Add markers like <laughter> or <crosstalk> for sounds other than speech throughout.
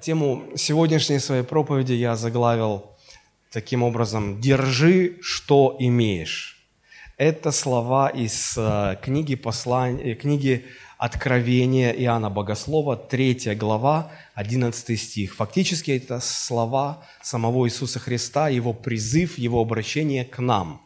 Тему сегодняшней своей проповеди я заглавил таким образом «Держи, что имеешь». Это слова из э, книги, послания, книги Откровения Иоанна Богослова, 3 глава, 11 стих. Фактически это слова самого Иисуса Христа, Его призыв, Его обращение к нам.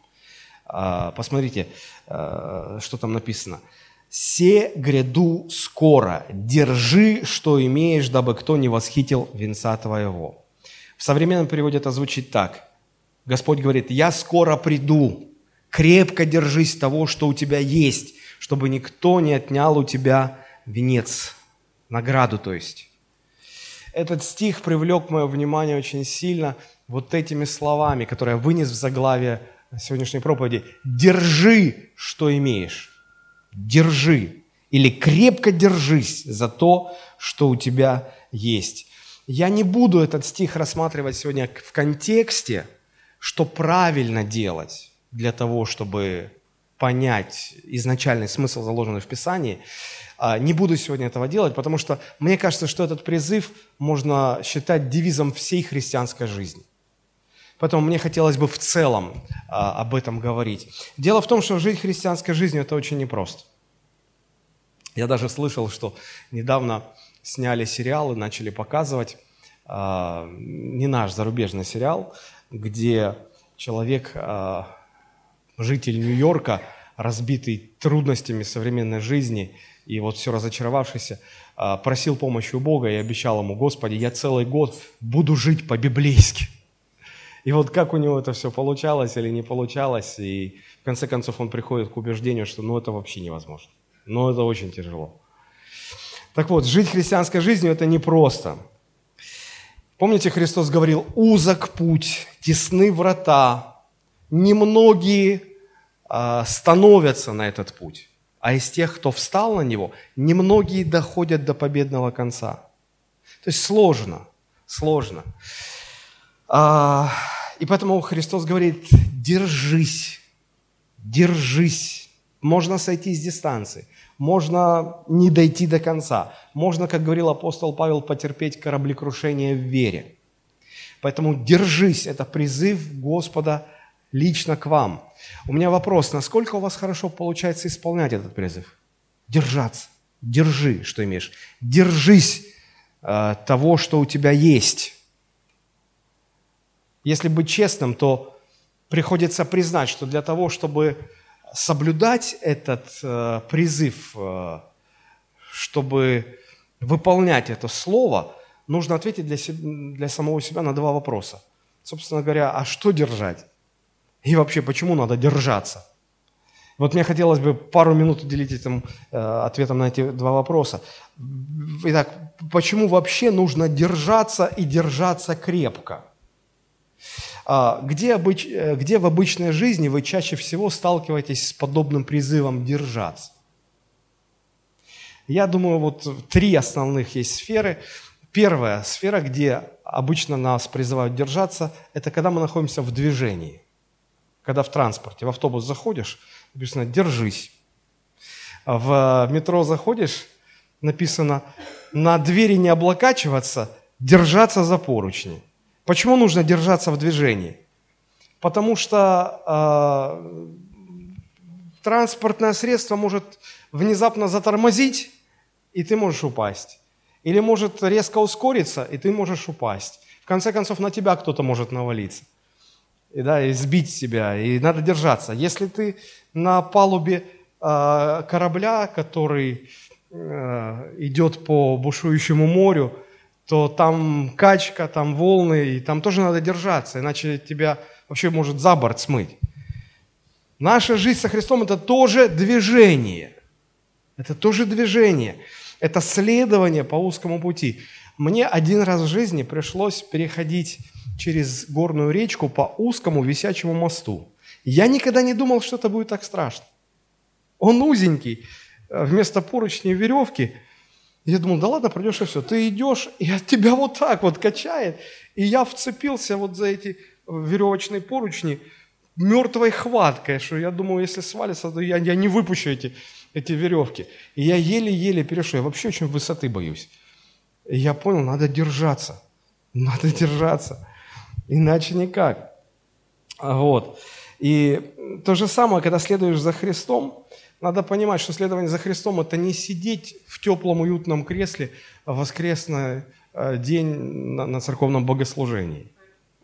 А, посмотрите, э, что там написано – «Се гряду скоро, держи, что имеешь, дабы кто не восхитил венца твоего». В современном переводе это звучит так. Господь говорит, «Я скоро приду, крепко держись того, что у тебя есть, чтобы никто не отнял у тебя венец, награду, то есть». Этот стих привлек мое внимание очень сильно вот этими словами, которые я вынес в заглавие сегодняшней проповеди. «Держи, что имеешь» держи или крепко держись за то, что у тебя есть. Я не буду этот стих рассматривать сегодня в контексте, что правильно делать для того, чтобы понять изначальный смысл, заложенный в Писании. А, не буду сегодня этого делать, потому что мне кажется, что этот призыв можно считать девизом всей христианской жизни. Поэтому мне хотелось бы в целом а, об этом говорить. Дело в том, что жить христианской жизнью – это очень непросто. Я даже слышал, что недавно сняли сериал и начали показывать, а, не наш зарубежный сериал, где человек, а, житель Нью-Йорка, разбитый трудностями современной жизни и вот все разочаровавшийся, а, просил помощи у Бога и обещал ему, Господи, я целый год буду жить по-библейски – и вот как у него это все получалось или не получалось, и в конце концов он приходит к убеждению, что ну это вообще невозможно. Ну это очень тяжело. Так вот, жить христианской жизнью это непросто. Помните, Христос говорил, узок путь, тесны врата, немногие э, становятся на этот путь, а из тех, кто встал на него, немногие доходят до победного конца. То есть сложно, сложно. А, и поэтому Христос говорит, держись, держись. Можно сойти с дистанции, можно не дойти до конца, можно, как говорил апостол Павел, потерпеть кораблекрушение в вере. Поэтому держись, это призыв Господа лично к вам. У меня вопрос, насколько у вас хорошо получается исполнять этот призыв? Держаться, держи, что имеешь, держись э, того, что у тебя есть. Если быть честным, то приходится признать, что для того, чтобы соблюдать этот э, призыв, э, чтобы выполнять это слово, нужно ответить для, себя, для самого себя на два вопроса. Собственно говоря, а что держать? И вообще, почему надо держаться? Вот мне хотелось бы пару минут уделить этим э, ответом на эти два вопроса. Итак, почему вообще нужно держаться и держаться крепко? А, где, обыч... Э, где в обычной жизни вы чаще всего сталкиваетесь с подобным призывом держаться? Я думаю, вот три основных есть сферы. Первая сфера, где обычно нас призывают держаться, это когда мы находимся в движении. Когда в транспорте, в автобус заходишь, написано «держись». В метро заходишь, написано «на двери не облокачиваться, держаться за поручни». Почему нужно держаться в движении? Потому что э, транспортное средство может внезапно затормозить, и ты можешь упасть. Или может резко ускориться, и ты можешь упасть. В конце концов, на тебя кто-то может навалиться. И, да, и сбить тебя, и надо держаться. Если ты на палубе э, корабля, который э, идет по бушующему морю, то там качка, там волны, и там тоже надо держаться, иначе тебя вообще может за борт смыть. Наша жизнь со Христом – это тоже движение. Это тоже движение. Это следование по узкому пути. Мне один раз в жизни пришлось переходить через горную речку по узкому висячему мосту. Я никогда не думал, что это будет так страшно. Он узенький, вместо поручней веревки – я думал, да ладно, пройдешь и все. Ты идешь, и от тебя вот так вот качает. И я вцепился вот за эти веревочные поручни мертвой хваткой, что я думаю, если свалится, то я, я не выпущу эти, эти веревки. И я еле-еле перешел. Я вообще очень высоты боюсь. И я понял, надо держаться. Надо держаться. Иначе никак. Вот. И то же самое, когда следуешь за Христом, надо понимать, что следование за Христом – это не сидеть в теплом, уютном кресле в воскресный э, день на, на церковном богослужении.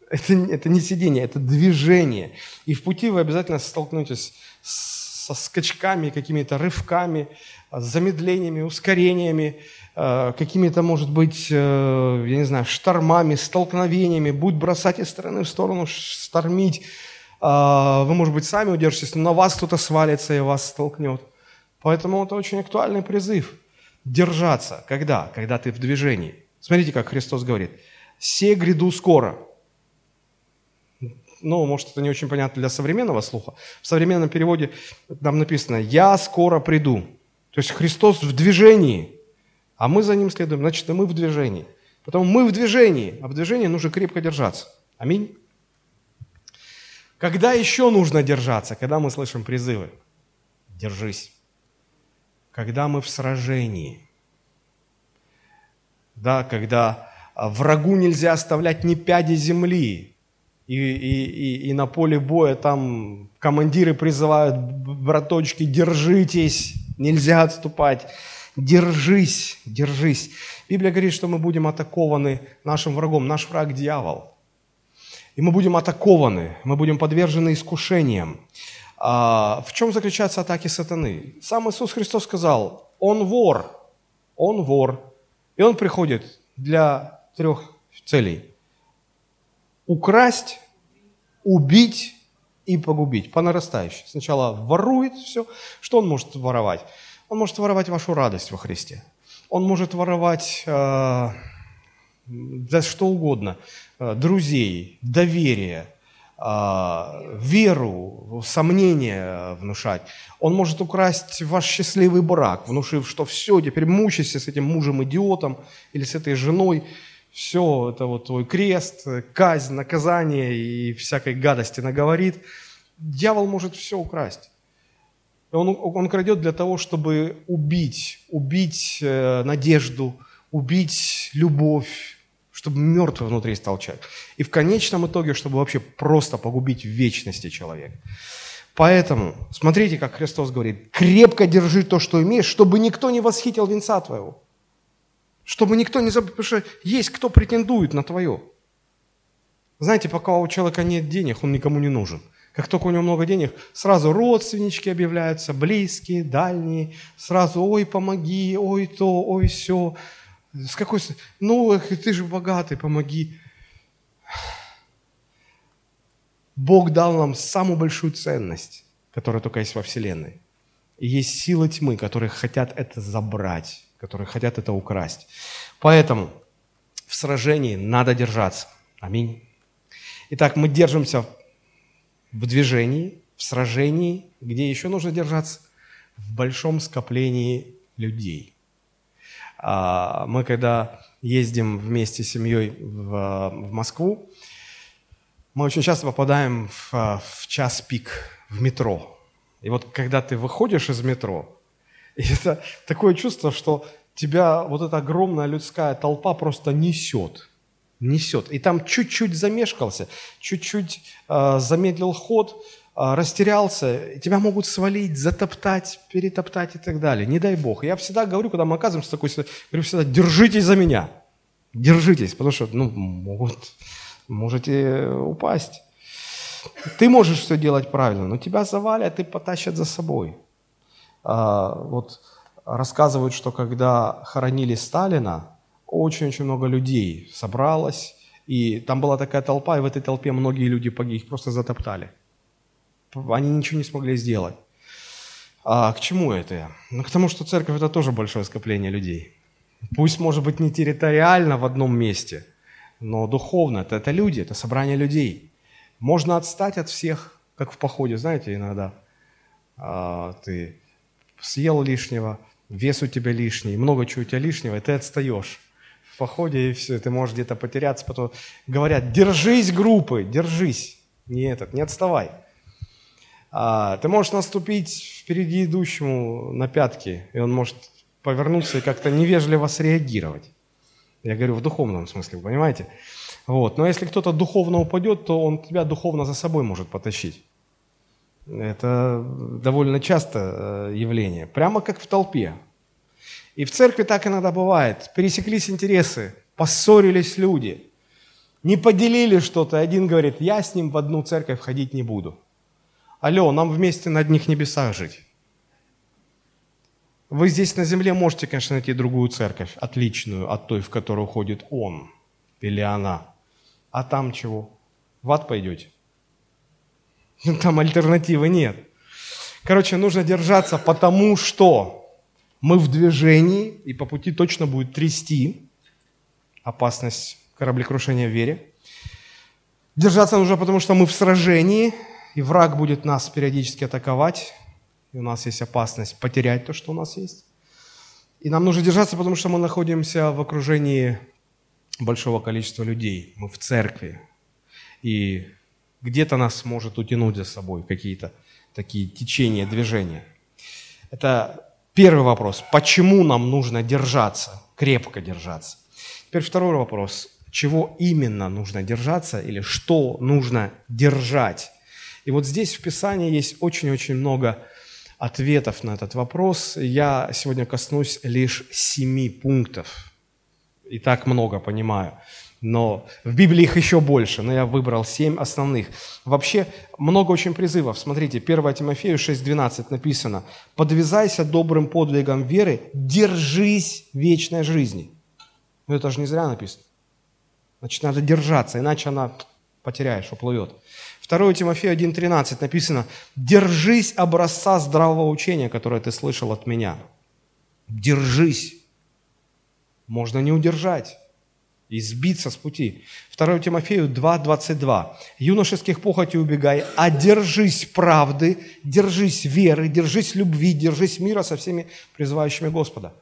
Это, это не сидение, это движение. И в пути вы обязательно столкнетесь со скачками, какими-то рывками, замедлениями, ускорениями, э, какими-то, может быть, э, я не знаю, штормами, столкновениями, будь бросать из стороны в сторону, штормить. Э, вы, может быть, сами удержитесь, но на вас кто-то свалится и вас столкнет. Поэтому это очень актуальный призыв. Держаться. Когда? Когда ты в движении. Смотрите, как Христос говорит. «Се гряду скоро» ну, может, это не очень понятно для современного слуха. В современном переводе там написано «Я скоро приду». То есть Христос в движении, а мы за Ним следуем, значит, мы в движении. Потому мы в движении, а в движении нужно крепко держаться. Аминь. Когда еще нужно держаться? Когда мы слышим призывы? Держись. Когда мы в сражении. Да, когда врагу нельзя оставлять ни пяди земли, и, и, и, и на поле боя там командиры призывают, браточки, держитесь, нельзя отступать. Держись, держись. Библия говорит, что мы будем атакованы нашим врагом. Наш враг – дьявол. И мы будем атакованы, мы будем подвержены искушениям. А, в чем заключаются атаки сатаны? Сам Иисус Христос сказал, Он вор, Он вор. И Он приходит для трех целей – украсть, убить и погубить по нарастающей. Сначала ворует все. Что он может воровать? Он может воровать вашу радость во Христе. Он может воровать э, да что угодно. Э, друзей, доверие, э, веру, сомнения внушать. Он может украсть ваш счастливый брак, внушив, что все, теперь мучайся с этим мужем-идиотом или с этой женой все, это вот твой крест, казнь, наказание и всякой гадости наговорит. Дьявол может все украсть. Он, он крадет для того, чтобы убить, убить э, надежду, убить любовь, чтобы мертвый внутри стал человек. И в конечном итоге, чтобы вообще просто погубить в вечности человека. Поэтому, смотрите, как Христос говорит, крепко держи то, что имеешь, чтобы никто не восхитил венца твоего. Чтобы никто не забыл, потому что есть кто претендует на твое. Знаете, пока у человека нет денег, он никому не нужен. Как только у него много денег, сразу родственнички объявляются, близкие, дальние, сразу, ой, помоги, ой, то, ой, все. С какой... Ну, ты же богатый, помоги. Бог дал нам самую большую ценность, которая только есть во Вселенной. И есть силы тьмы, которые хотят это забрать которые хотят это украсть. Поэтому в сражении надо держаться. Аминь. Итак, мы держимся в движении, в сражении, где еще нужно держаться? В большом скоплении людей. А, мы когда ездим вместе с семьей в, в Москву, мы очень часто попадаем в, в час пик в метро. И вот когда ты выходишь из метро, <laughs> это такое чувство, что тебя вот эта огромная людская толпа просто несет. Несет. И там чуть-чуть замешкался, чуть-чуть э, замедлил ход, растерялся, и тебя могут свалить, затоптать, перетоптать и так далее. Не дай Бог. Я всегда говорю, когда мы оказываемся в такой ситуации, говорю всегда, держитесь за меня. Держитесь, потому что, ну, могут, можете упасть. Ты можешь все делать правильно, но тебя завалят и потащат за собой. А, вот рассказывают, что когда хоронили Сталина, очень-очень много людей собралось, и там была такая толпа, и в этой толпе многие люди погибли, их просто затоптали. Они ничего не смогли сделать. А к чему это? Ну, к тому, что церковь – это тоже большое скопление людей. Пусть, может быть, не территориально в одном месте, но духовно. Это, это люди, это собрание людей. Можно отстать от всех, как в походе, знаете, иногда а, ты съел лишнего, вес у тебя лишний, много чего у тебя лишнего, и ты отстаешь в походе, и все, ты можешь где-то потеряться. Потом говорят, держись группы, держись, не этот, не отставай. А, ты можешь наступить впереди идущему на пятки, и он может повернуться и как-то невежливо среагировать. Я говорю в духовном смысле, понимаете? Вот. Но если кто-то духовно упадет, то он тебя духовно за собой может потащить. Это довольно часто э, явление. Прямо как в толпе. И в церкви так иногда бывает. Пересеклись интересы, поссорились люди, не поделили что-то. Один говорит, я с ним в одну церковь ходить не буду. Алло, нам вместе на одних небесах жить. Вы здесь на земле можете, конечно, найти другую церковь, отличную от той, в которую ходит он или она. А там чего? В ад пойдете? Там альтернативы нет. Короче, нужно держаться, потому что мы в движении, и по пути точно будет трясти опасность кораблекрушения в вере. Держаться нужно, потому что мы в сражении, и враг будет нас периодически атаковать и у нас есть опасность потерять то, что у нас есть. И нам нужно держаться, потому что мы находимся в окружении большого количества людей. Мы в церкви. И где-то нас может утянуть за собой какие-то такие течения, движения. Это первый вопрос. Почему нам нужно держаться, крепко держаться? Теперь второй вопрос. Чего именно нужно держаться или что нужно держать? И вот здесь в Писании есть очень-очень много ответов на этот вопрос. Я сегодня коснусь лишь семи пунктов. И так много, понимаю. Но в Библии их еще больше, но я выбрал семь основных. Вообще много очень призывов. Смотрите, 1 Тимофею 6.12 написано «Подвязайся добрым подвигом веры, держись вечной жизни». Ну это же не зря написано. Значит, надо держаться, иначе она потеряешь, уплывет. 2 Тимофея 1.13 написано, «Держись образца здравого учения, которое ты слышал от меня». Держись. Можно не удержать и сбиться с пути. 2 Тимофею 2.22. «Юношеских похотей убегай, а держись правды, держись веры, держись любви, держись мира со всеми призывающими Господа».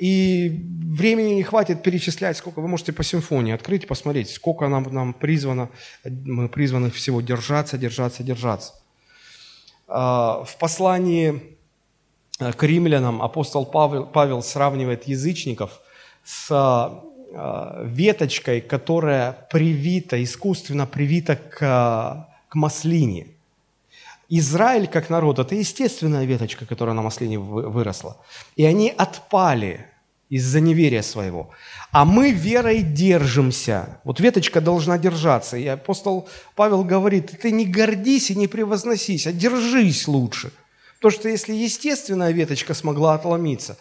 И времени не хватит перечислять, сколько вы можете по симфонии открыть, посмотреть, сколько нам, нам призвано, мы призваны всего держаться, держаться, держаться. А, в послании э, к римлянам апостол Павел, Павел сравнивает язычников с а, веточкой, которая привита, искусственно привита к, к маслине – Израиль как народ – это естественная веточка, которая на маслине выросла. И они отпали из-за неверия своего. А мы верой держимся. Вот веточка должна держаться. И апостол Павел говорит, ты не гордись и не превозносись, а держись лучше. Потому что если естественная веточка смогла отломиться,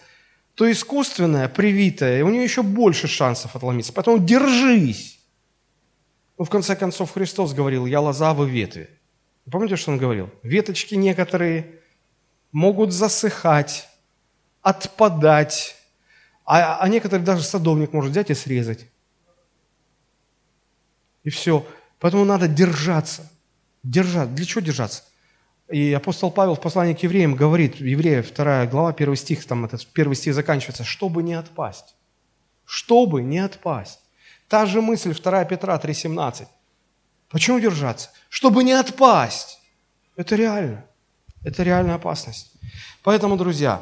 то искусственная, привитая, у нее еще больше шансов отломиться. Поэтому держись. Ну, в конце концов, Христос говорил, я лоза, вы ветви. Помните, что он говорил? Веточки некоторые могут засыхать, отпадать, а, а некоторые даже садовник может взять и срезать. И все. Поэтому надо держаться. Держать. Для чего держаться? И апостол Павел в послании к евреям говорит, еврея 2 глава, 1 стих, там этот первый стих заканчивается, чтобы не отпасть. Чтобы не отпасть. Та же мысль 2 Петра 3,17. Почему держаться? Чтобы не отпасть. Это реально. Это реальная опасность. Поэтому, друзья,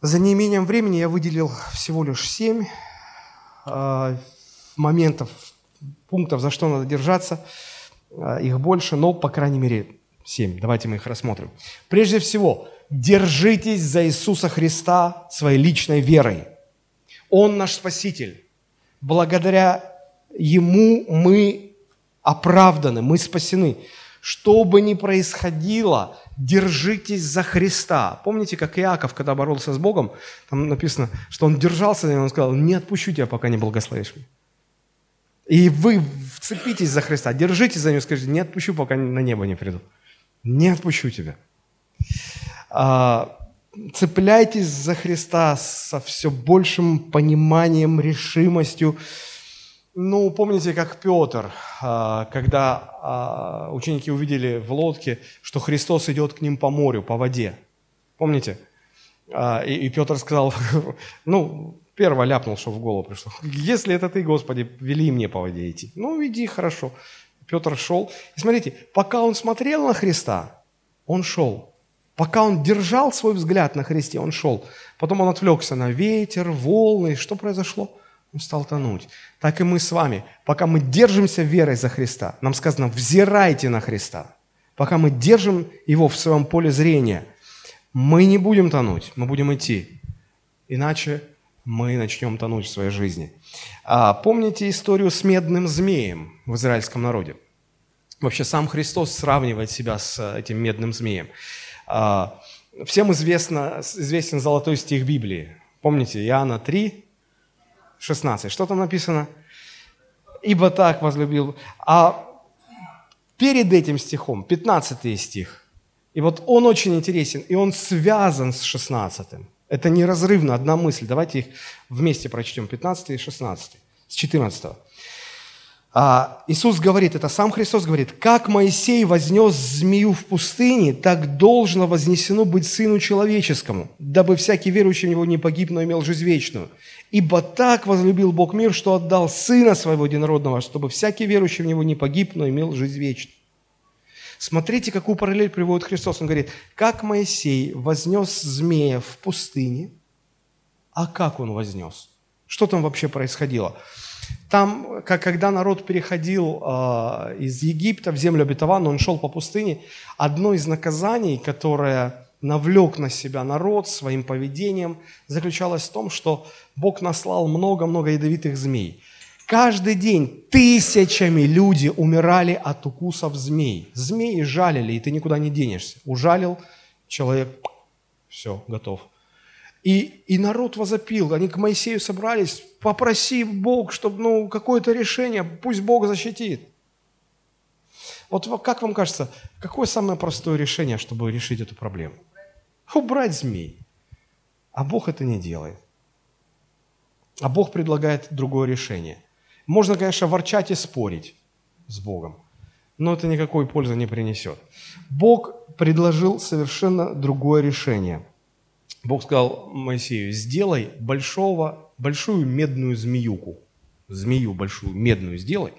за неимением времени я выделил всего лишь семь э, моментов, пунктов, за что надо держаться. Э, их больше, но, по крайней мере, семь. Давайте мы их рассмотрим. Прежде всего, держитесь за Иисуса Христа своей личной верой. Он наш Спаситель. Благодаря Ему мы оправданы, мы спасены. Что бы ни происходило, держитесь за Христа. Помните, как Иаков, когда боролся с Богом, там написано, что он держался него, он сказал, не отпущу тебя, пока не благословишь меня. И вы вцепитесь за Христа, держитесь за него, скажите, не отпущу, пока на небо не приду. Не отпущу тебя. А, цепляйтесь за Христа со все большим пониманием, решимостью, ну, помните, как Петр, а, когда а, ученики увидели в лодке, что Христос идет к ним по морю, по воде. Помните? А, и Петр сказал, <laughs> ну, первое ляпнул, что в голову пришло. <laughs> Если это ты, Господи, вели мне по воде идти. Ну, иди, хорошо. Петр шел. И смотрите, пока он смотрел на Христа, он шел. Пока он держал свой взгляд на Христе, он шел. Потом он отвлекся на ветер, волны. Что произошло? Он стал тонуть. Так и мы с вами, пока мы держимся верой за Христа, нам сказано, взирайте на Христа. Пока мы держим Его в своем поле зрения, мы не будем тонуть, мы будем идти. Иначе мы начнем тонуть в своей жизни. А, помните историю с медным змеем в израильском народе? Вообще сам Христос сравнивает себя с э, этим медным змеем. А, всем известно, известен золотой стих Библии. Помните, Иоанна 3, 16. Что там написано? «Ибо так возлюбил». А перед этим стихом, 15 стих, и вот он очень интересен, и он связан с 16. Это неразрывно, одна мысль. Давайте их вместе прочтем, 15 и 16, с 14. А, Иисус говорит, это сам Христос говорит, «Как Моисей вознес змею в пустыне, так должно вознесено быть Сыну Человеческому, дабы всякий верующий в Него не погиб, но имел жизнь вечную. Ибо так возлюбил Бог мир, что отдал Сына Своего Единородного, чтобы всякий верующий в Него не погиб, но имел жизнь вечную». Смотрите, какую параллель приводит Христос. Он говорит, как Моисей вознес змея в пустыне, а как он вознес? Что там вообще происходило? Там, как, когда народ переходил э, из Египта в землю обетованную, он шел по пустыне, одно из наказаний, которое навлек на себя народ своим поведением, заключалось в том, что Бог наслал много-много ядовитых змей. Каждый день тысячами люди умирали от укусов змей. Змеи жалили, и ты никуда не денешься. Ужалил, человек, все, готов. И, и народ возопил, они к Моисею собрались, попроси Бог, чтобы ну, какое-то решение, пусть Бог защитит. Вот как вам кажется, какое самое простое решение, чтобы решить эту проблему? Убрать змей. А Бог это не делает. А Бог предлагает другое решение. Можно, конечно, ворчать и спорить с Богом, но это никакой пользы не принесет. Бог предложил совершенно другое решение. Бог сказал Моисею, сделай большого, большую медную змеюку. Змею большую, медную сделай.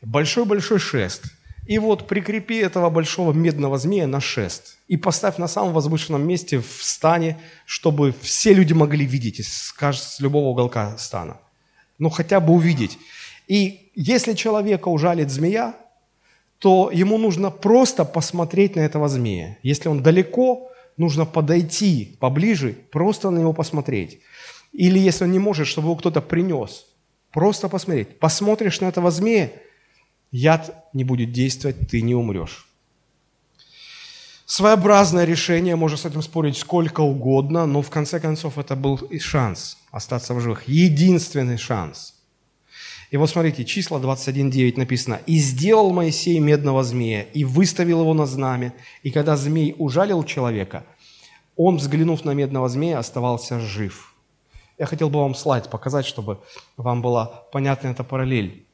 Большой-большой шест. И вот прикрепи этого большого медного змея на шест. И поставь на самом возвышенном месте в стане, чтобы все люди могли видеть с, с любого уголка стана ну хотя бы увидеть. И если человека ужалит змея, то ему нужно просто посмотреть на этого змея. Если он далеко, нужно подойти поближе, просто на него посмотреть. Или если он не может, чтобы его кто-то принес, просто посмотреть. Посмотришь на этого змея, яд не будет действовать, ты не умрешь. Своеобразное решение, можно с этим спорить сколько угодно, но в конце концов это был и шанс остаться в живых. Единственный шанс. И вот смотрите, числа 21.9 написано. «И сделал Моисей медного змея, и выставил его на знамя, и когда змей ужалил человека, он, взглянув на медного змея, оставался жив». Я хотел бы вам слайд показать, чтобы вам была понятна эта параллель.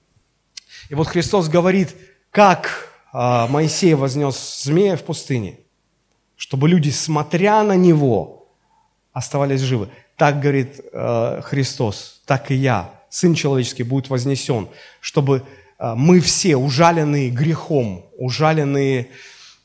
И вот Христос говорит, как а, Моисей вознес змея в пустыне, чтобы люди, смотря на него, оставались живы. Так говорит э, Христос, так и я, Сын Человеческий, будет вознесен, чтобы э, мы все, ужаленные грехом, ужаленные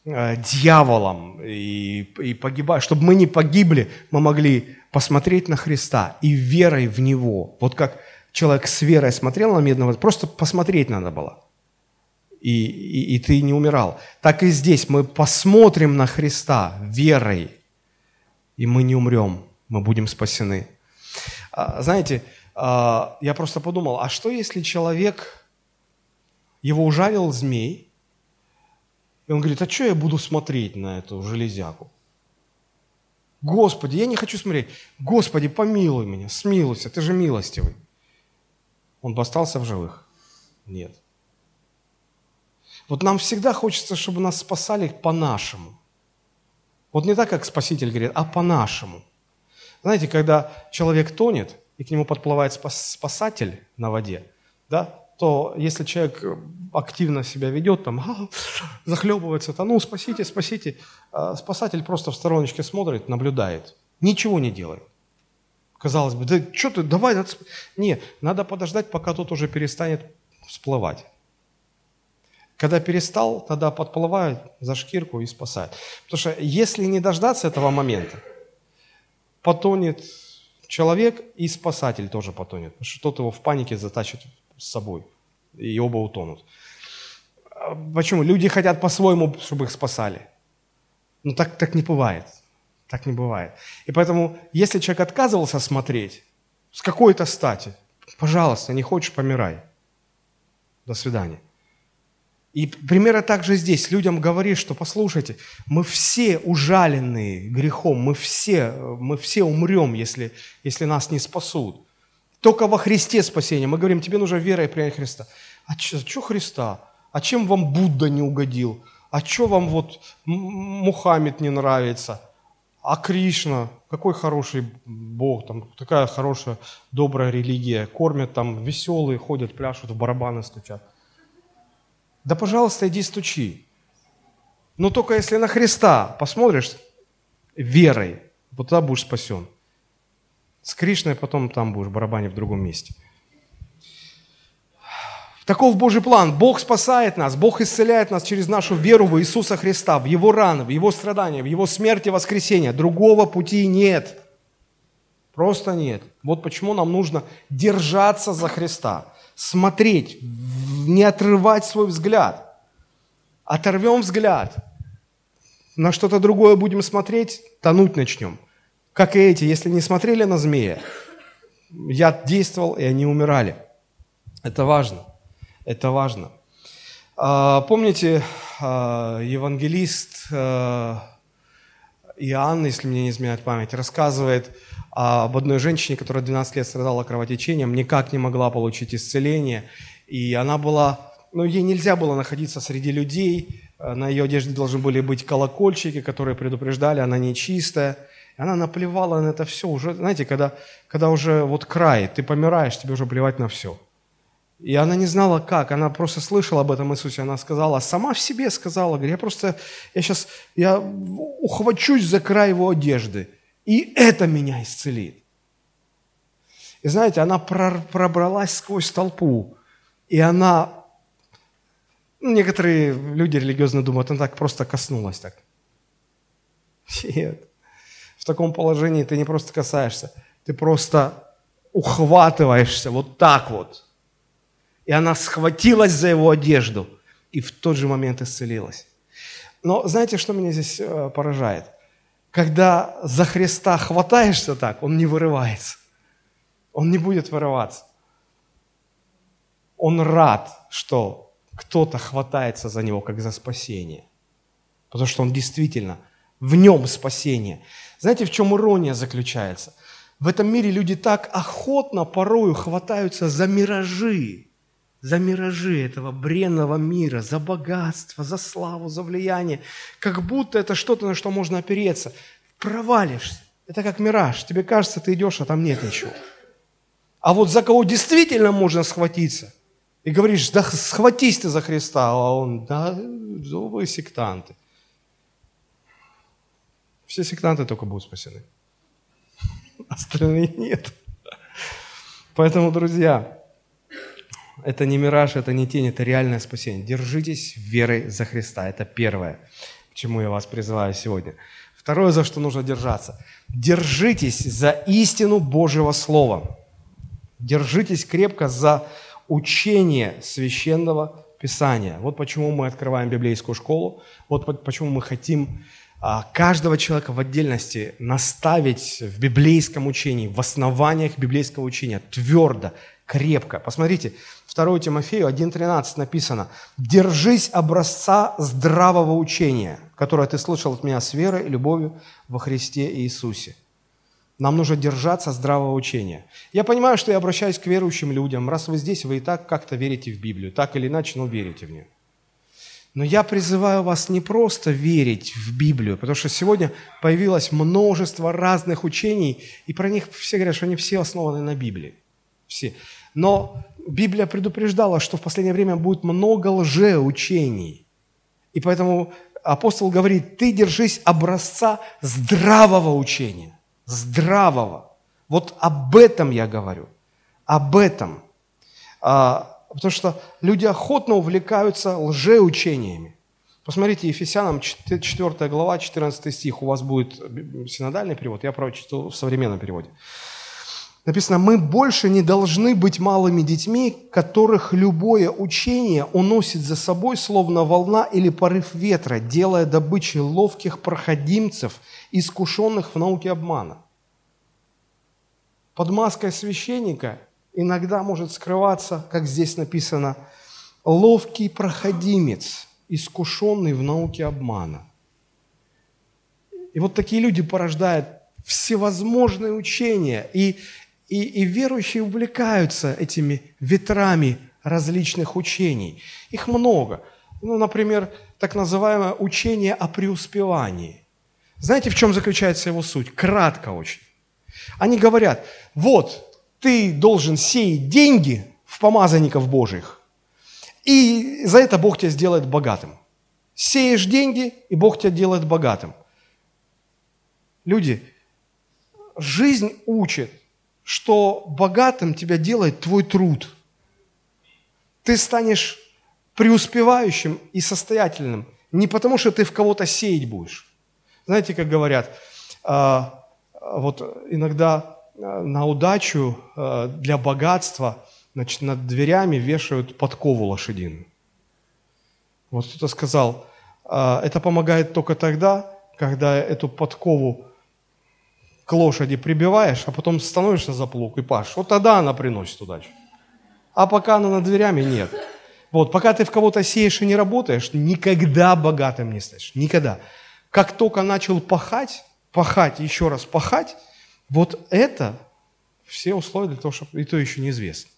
дьяволом и, и погибая, чтобы мы не погибли, мы могли посмотреть на Христа и верой в Него. Вот как человек с верой смотрел на медного, просто посмотреть надо было и, и, и ты не умирал. Так и здесь мы посмотрим на Христа верой, и мы не умрем, мы будем спасены. А, знаете, а, я просто подумал, а что если человек, его ужалил змей, и он говорит, а что я буду смотреть на эту железяку? Господи, я не хочу смотреть. Господи, помилуй меня, смилуйся, ты же милостивый. Он бы остался в живых? Нет. Вот нам всегда хочется, чтобы нас спасали по-нашему. Вот не так, как Спаситель говорит, а по-нашему. Знаете, когда человек тонет, и к нему подплывает спасатель на воде, да, то если человек активно себя ведет, там, <laughs> захлебывается, то ну, спасите, спасите, а спасатель просто в стороночке смотрит, наблюдает, ничего не делает. Казалось бы, да что ты, давай, надо... нет, надо подождать, пока тот уже перестанет всплывать. Когда перестал, тогда подплывают за шкирку и спасают. Потому что если не дождаться этого момента, потонет человек и спасатель тоже потонет, потому что тот его в панике затащит с собой, и оба утонут. А почему? Люди хотят по-своему, чтобы их спасали. Но так, так не бывает. Так не бывает. И поэтому, если человек отказывался смотреть, с какой-то стати, пожалуйста, не хочешь, помирай. До свидания. И примерно так же здесь. Людям говоришь, что послушайте, мы все ужаленные грехом, мы все, мы все умрем, если, если нас не спасут. Только во Христе спасение. Мы говорим, тебе нужна вера и принять Христа. А что Христа? А чем вам Будда не угодил? А что вам вот Мухаммед не нравится? А Кришна? Какой хороший Бог, там такая хорошая, добрая религия. Кормят там, веселые, ходят, пляшут, в барабаны стучат. Да, пожалуйста, иди стучи. Но только если на Христа посмотришь верой, вот тогда будешь спасен. С Кришной потом там будешь, барабане в другом месте. Таков Божий план. Бог спасает нас, Бог исцеляет нас через нашу веру в Иисуса Христа, в Его раны, в Его страдания, в Его смерть и воскресение. Другого пути нет. Просто нет. Вот почему нам нужно держаться за Христа, смотреть, не отрывать свой взгляд. Оторвем взгляд, на что-то другое будем смотреть, тонуть начнем. Как и эти, если не смотрели на змея, яд действовал, и они умирали. Это важно. Это важно. А, помните, а, евангелист а, Иоанн, если мне не изменяет память, рассказывает об одной женщине, которая 12 лет страдала кровотечением, никак не могла получить исцеление. И она была, ну, ей нельзя было находиться среди людей, на ее одежде должны были быть колокольчики, которые предупреждали, она нечистая. Она наплевала на это все. Уже, знаете, когда, когда уже вот край, ты помираешь, тебе уже плевать на все. И она не знала как, она просто слышала об этом Иисусе, она сказала, сама в себе сказала, говорит, я просто, я сейчас, я ухвачусь за край его одежды, и это меня исцелит. И знаете, она пробралась сквозь толпу, и она, ну, некоторые люди религиозно думают, она так просто коснулась так. Нет. В таком положении ты не просто касаешься, ты просто ухватываешься вот так вот. И она схватилась за его одежду и в тот же момент исцелилась. Но знаете, что меня здесь э, поражает? Когда за Христа хватаешься так, он не вырывается. Он не будет вырываться. Он рад, что кто-то хватается за него, как за спасение. Потому что он действительно, в нем спасение. Знаете, в чем ирония заключается? В этом мире люди так охотно порою хватаются за миражи, за миражи этого бренного мира, за богатство, за славу, за влияние, как будто это что-то, на что можно опереться. Провалишься. Это как мираж. Тебе кажется, ты идешь, а там нет ничего. А вот за кого действительно можно схватиться, и говоришь, да схватись ты за Христа, а он, да, вы сектанты. Все сектанты только будут спасены. Остальные нет. Поэтому, друзья, это не мираж, это не тень, это реальное спасение. Держитесь верой за Христа. Это первое, к чему я вас призываю сегодня. Второе, за что нужно держаться. Держитесь за истину Божьего Слова. Держитесь крепко за учение священного Писания. Вот почему мы открываем библейскую школу, вот почему мы хотим каждого человека в отдельности наставить в библейском учении, в основаниях библейского учения, твердо, крепко. Посмотрите, 2 Тимофею 1.13 написано, «Держись образца здравого учения, которое ты слышал от меня с верой и любовью во Христе Иисусе». Нам нужно держаться здравого учения. Я понимаю, что я обращаюсь к верующим людям. Раз вы здесь, вы и так как-то верите в Библию. Так или иначе, но верите в нее. Но я призываю вас не просто верить в Библию, потому что сегодня появилось множество разных учений, и про них все говорят, что они все основаны на Библии. Все. Но Библия предупреждала, что в последнее время будет много лжеучений. И поэтому апостол говорит, ты держись образца здравого учения. Здравого. Вот об этом я говорю. Об этом. А, Потому что люди охотно увлекаются лжеучениями. Посмотрите, Ефесянам 4 глава, 14 стих. У вас будет синодальный перевод, я прочитал в современном переводе. Написано, мы больше не должны быть малыми детьми, которых любое учение уносит за собой, словно волна или порыв ветра, делая добычей ловких проходимцев, искушенных в науке обмана. Под маской священника иногда может скрываться, как здесь написано, ловкий проходимец, искушенный в науке обмана. И вот такие люди порождают всевозможные учения. И и, и верующие увлекаются этими ветрами различных учений. Их много. Ну, например, так называемое учение о преуспевании. Знаете, в чем заключается его суть? Кратко очень. Они говорят, вот, ты должен сеять деньги в помазанников Божьих, и за это Бог тебя сделает богатым. Сеешь деньги, и Бог тебя делает богатым. Люди, жизнь учит, что богатым тебя делает твой труд. Ты станешь преуспевающим и состоятельным не потому, что ты в кого-то сеять будешь. Знаете, как говорят, а, вот иногда на удачу а, для богатства значит, над дверями вешают подкову лошадиную. Вот кто-то сказал, это помогает только тогда, когда эту подкову к лошади прибиваешь, а потом становишься за плуг и пашешь, вот тогда она приносит удачу. А пока она над дверями, нет. Вот, пока ты в кого-то сеешь и не работаешь, никогда богатым не станешь. Никогда. Как только начал пахать, пахать, еще раз пахать, вот это все условия для того, чтобы... И то еще неизвестно.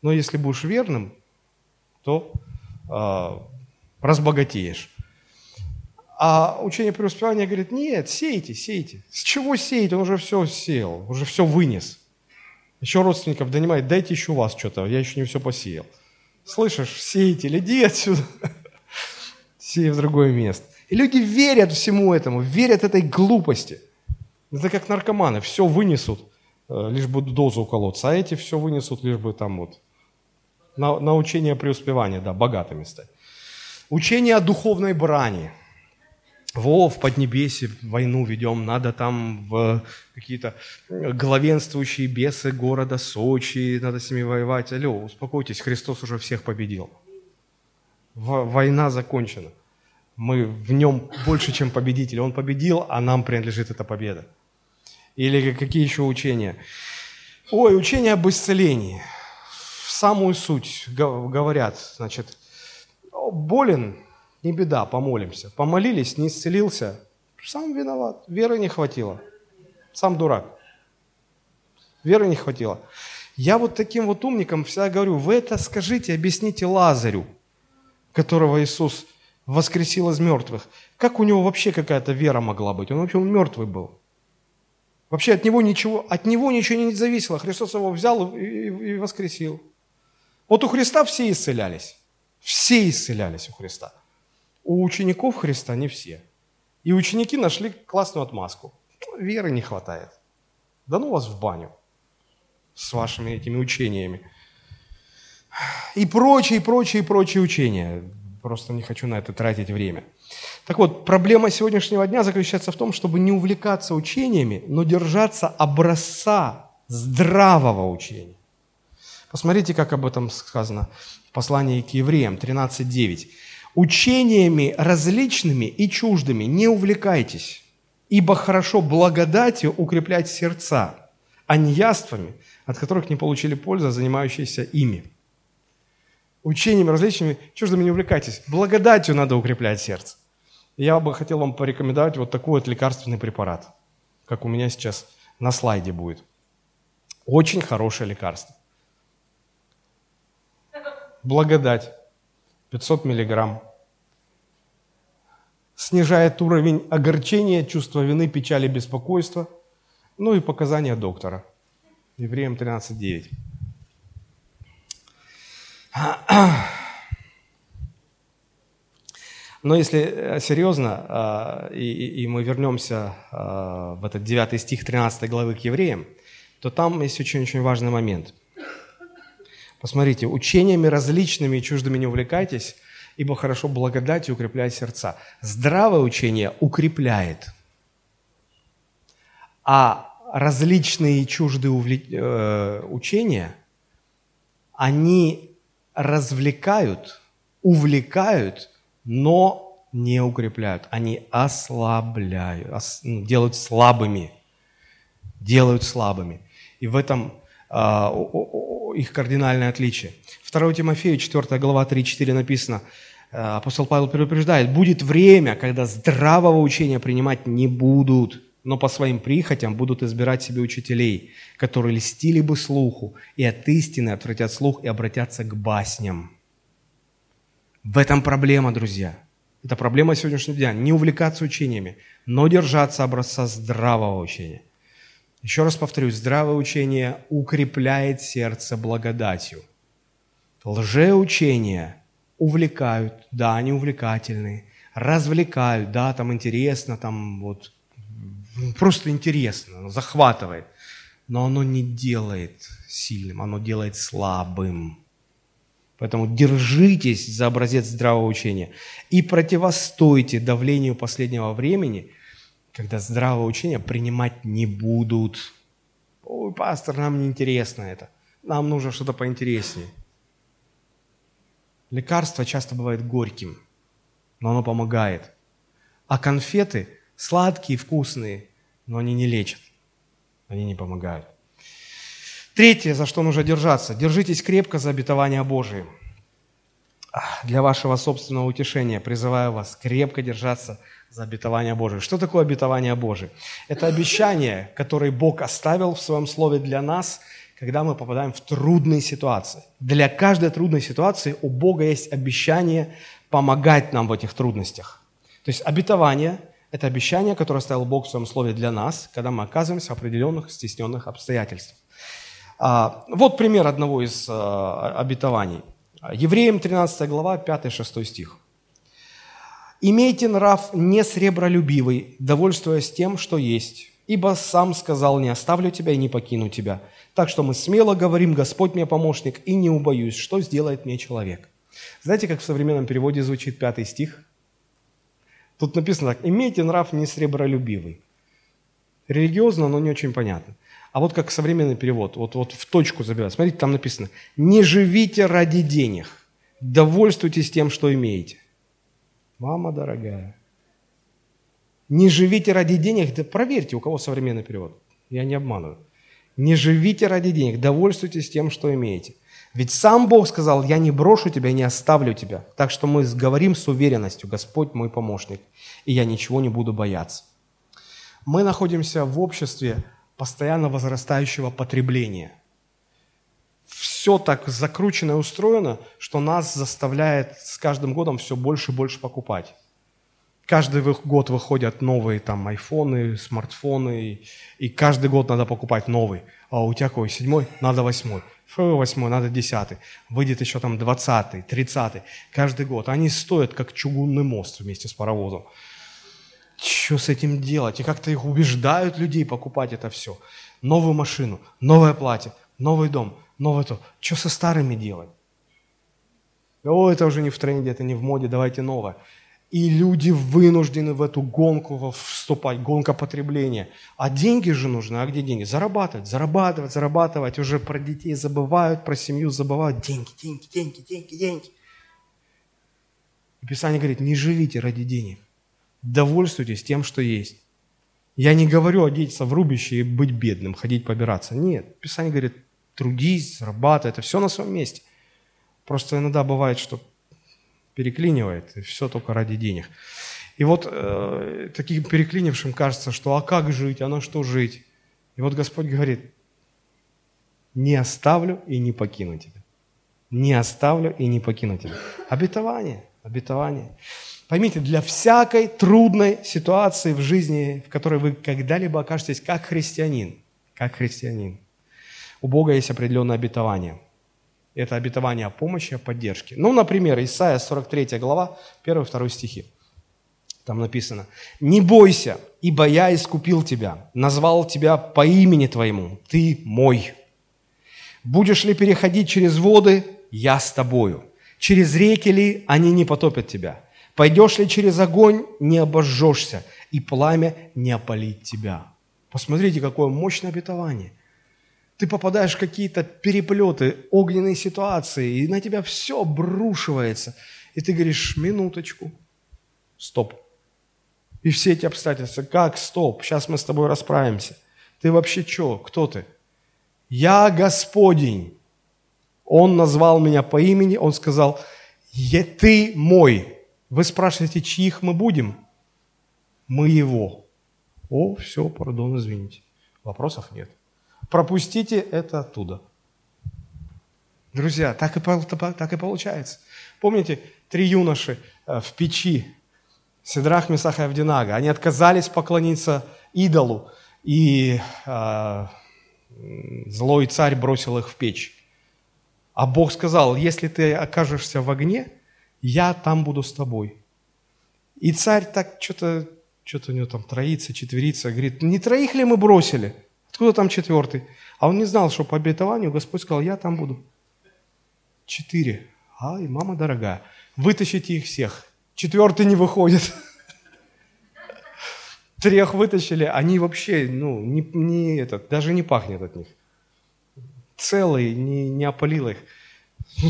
Но если будешь верным, то э, разбогатеешь. А учение преуспевания говорит, нет, сейте, сейте. С чего сеять? Он уже все сеял, уже все вынес. Еще родственников донимает, дайте еще у вас что-то, я еще не все посеял. Слышишь, сеятель, иди отсюда, <laughs> сей в другое место. И люди верят всему этому, верят этой глупости. Это как наркоманы, все вынесут, э, лишь бы дозу уколоться, а эти все вынесут, лишь бы там вот на, на учение преуспевания, да, богатыми стать. Учение о духовной брани – во, в Поднебесье войну ведем, надо там в какие-то главенствующие бесы города Сочи, надо с ними воевать. Алло, успокойтесь, Христос уже всех победил. Война закончена. Мы в нем больше, чем победители. Он победил, а нам принадлежит эта победа. Или какие еще учения? Ой, учения об исцелении. В самую суть говорят, значит, болен, не беда, помолимся. Помолились, не исцелился, сам виноват, веры не хватило. Сам дурак. Веры не хватило. Я вот таким вот умникам всегда говорю, вы это скажите, объясните Лазарю, которого Иисус воскресил из мертвых. Как у него вообще какая-то вера могла быть? Он вообще мертвый был. Вообще от него ничего, от него ничего не зависело. Христос его взял и, воскресил. Вот у Христа все исцелялись. Все исцелялись у Христа. У учеников Христа не все. И ученики нашли классную отмазку. Веры не хватает. Да ну вас в баню с вашими этими учениями. И прочие, прочие, прочие учения. Просто не хочу на это тратить время. Так вот, проблема сегодняшнего дня заключается в том, чтобы не увлекаться учениями, но держаться образца здравого учения. Посмотрите, как об этом сказано в послании к евреям 13.9. Учениями различными и чуждыми не увлекайтесь, ибо хорошо благодатью укреплять сердца, а не яствами, от которых не получили пользы, занимающиеся ими. Учениями различными чуждыми не увлекайтесь. Благодатью надо укреплять сердце. Я бы хотел вам порекомендовать вот такой вот лекарственный препарат, как у меня сейчас на слайде будет. Очень хорошее лекарство. Благодать. 500 миллиграмм. Снижает уровень огорчения, чувства вины, печали, беспокойства. Ну и показания доктора. Евреям 13.9. Но если э, серьезно, э, и, и мы вернемся э, в этот 9 стих 13 главы к евреям, то там есть очень-очень важный момент – Посмотрите, учениями различными и чуждыми не увлекайтесь, ибо хорошо благодать и укрепляет сердца. Здравое учение укрепляет, а, различные чуждые увле- э, учения, они развлекают, увлекают, но не укрепляют. Они ослабляют, ос, ну, делают слабыми. Делают слабыми. И в этом э, их кардинальное отличие. 2 Тимофею, 4 глава 3-4 написано, э, апостол Павел предупреждает, будет время, когда здравого учения принимать не будут, но по своим прихотям будут избирать себе учителей, которые льстили бы слуху, и от истины отвратят слух и обратятся к басням. В этом проблема, друзья. Это проблема сегодняшнего дня. Не увлекаться учениями, но держаться образца здравого учения. Еще раз повторюсь, здравое учение укрепляет сердце благодатью. Лжеучения увлекают, да, они увлекательные, развлекают, да, там интересно, там вот просто интересно, захватывает. Но оно не делает сильным, оно делает слабым. Поэтому держитесь за образец здравого учения и противостойте давлению последнего времени, когда здравое учение принимать не будут. Ой, пастор, нам не интересно это. Нам нужно что-то поинтереснее. Лекарство часто бывает горьким, но оно помогает. А конфеты сладкие, вкусные, но они не лечат, они не помогают. Третье, за что нужно держаться. Держитесь крепко за обетование Божие. Для вашего собственного утешения призываю вас крепко держаться за обетование Божие. Что такое обетование Божие? Это обещание, которое Бог оставил в Своем Слове для нас, когда мы попадаем в трудные ситуации. Для каждой трудной ситуации у Бога есть обещание помогать нам в этих трудностях. То есть обетование – это обещание, которое оставил Бог в своем слове для нас, когда мы оказываемся в определенных стесненных обстоятельствах. А, вот пример одного из а, обетований. Евреям 13 глава, 5-6 стих. «Имейте нрав не сребролюбивый, довольствуясь тем, что есть, ибо сам сказал, не оставлю тебя и не покину тебя. Так что мы смело говорим, Господь мне помощник, и не убоюсь, что сделает мне человек». Знаете, как в современном переводе звучит пятый стих – Тут написано так, имейте нрав не сребролюбивый. Религиозно, но не очень понятно. А вот как современный перевод, вот, вот в точку забирать. Смотрите, там написано, не живите ради денег, довольствуйтесь тем, что имеете. Мама дорогая. Не живите ради денег, да проверьте, у кого современный перевод. Я не обманываю. Не живите ради денег, довольствуйтесь тем, что имеете. Ведь сам Бог сказал, я не брошу тебя, не оставлю тебя. Так что мы говорим с уверенностью, Господь мой помощник, и я ничего не буду бояться. Мы находимся в обществе постоянно возрастающего потребления. Все так закручено и устроено, что нас заставляет с каждым годом все больше и больше покупать. Каждый год выходят новые там айфоны, смартфоны, и каждый год надо покупать новый. А у тебя какой? Седьмой? Надо восьмой. Фу, восьмой, надо десятый. Выйдет еще там двадцатый, тридцатый. Каждый год. Они стоят, как чугунный мост вместе с паровозом. Что с этим делать? И как-то их убеждают людей покупать это все. Новую машину, новое платье, новый дом, новое то. Что со старыми делать? О, это уже не в тренде, это не в моде, давайте новое. И люди вынуждены в эту гонку вступать, гонка потребления. А деньги же нужны. А где деньги? Зарабатывать, зарабатывать, зарабатывать. Уже про детей забывают, про семью забывают. Деньги, деньги, деньги, деньги, деньги. И Писание говорит, не живите ради денег. Довольствуйтесь тем, что есть. Я не говорю одеться в рубище и быть бедным, ходить побираться. Нет. Писание говорит, трудись, зарабатывай, это все на своем месте. Просто иногда бывает, что переклинивает, и все только ради денег. И вот э, таким переклинившим кажется, что а как жить, а на что жить? И вот Господь говорит, не оставлю и не покину тебя. Не оставлю и не покину тебя. Обетование, обетование. Поймите, для всякой трудной ситуации в жизни, в которой вы когда-либо окажетесь как христианин, как христианин, у Бога есть определенное обетование. Это обетование о помощи, о поддержке. Ну, например, Исайя 43 глава, 1-2 стихи. Там написано, «Не бойся, ибо я искупил тебя, назвал тебя по имени твоему, ты мой. Будешь ли переходить через воды, я с тобою. Через реки ли, они не потопят тебя. Пойдешь ли через огонь, не обожжешься, и пламя не опалит тебя». Посмотрите, какое мощное обетование. Ты попадаешь в какие-то переплеты, огненные ситуации, и на тебя все обрушивается. И ты говоришь, минуточку, стоп. И все эти обстоятельства, как стоп, сейчас мы с тобой расправимся. Ты вообще что, кто ты? Я Господень. Он назвал меня по имени, он сказал, ты мой. Вы спрашиваете, чьих мы будем? Мы его. О, все, пардон, извините. Вопросов нет. Пропустите это оттуда. Друзья, так и, так и получается. Помните, три юноши э, в печи, Седрах, Месах и Авдинага, они отказались поклониться идолу, и э, злой царь бросил их в печь. А Бог сказал, если ты окажешься в огне, я там буду с тобой. И царь так что-то что-то у него там троица, четверица, говорит, не троих ли мы бросили? Откуда там четвертый? А он не знал, что по обетованию Господь сказал, я там буду. Четыре. Ай, мама дорогая, вытащите их всех. Четвертый не выходит. Трех вытащили, они вообще, ну, не, не этот, даже не пахнет от них. Целый, не, не опалил их.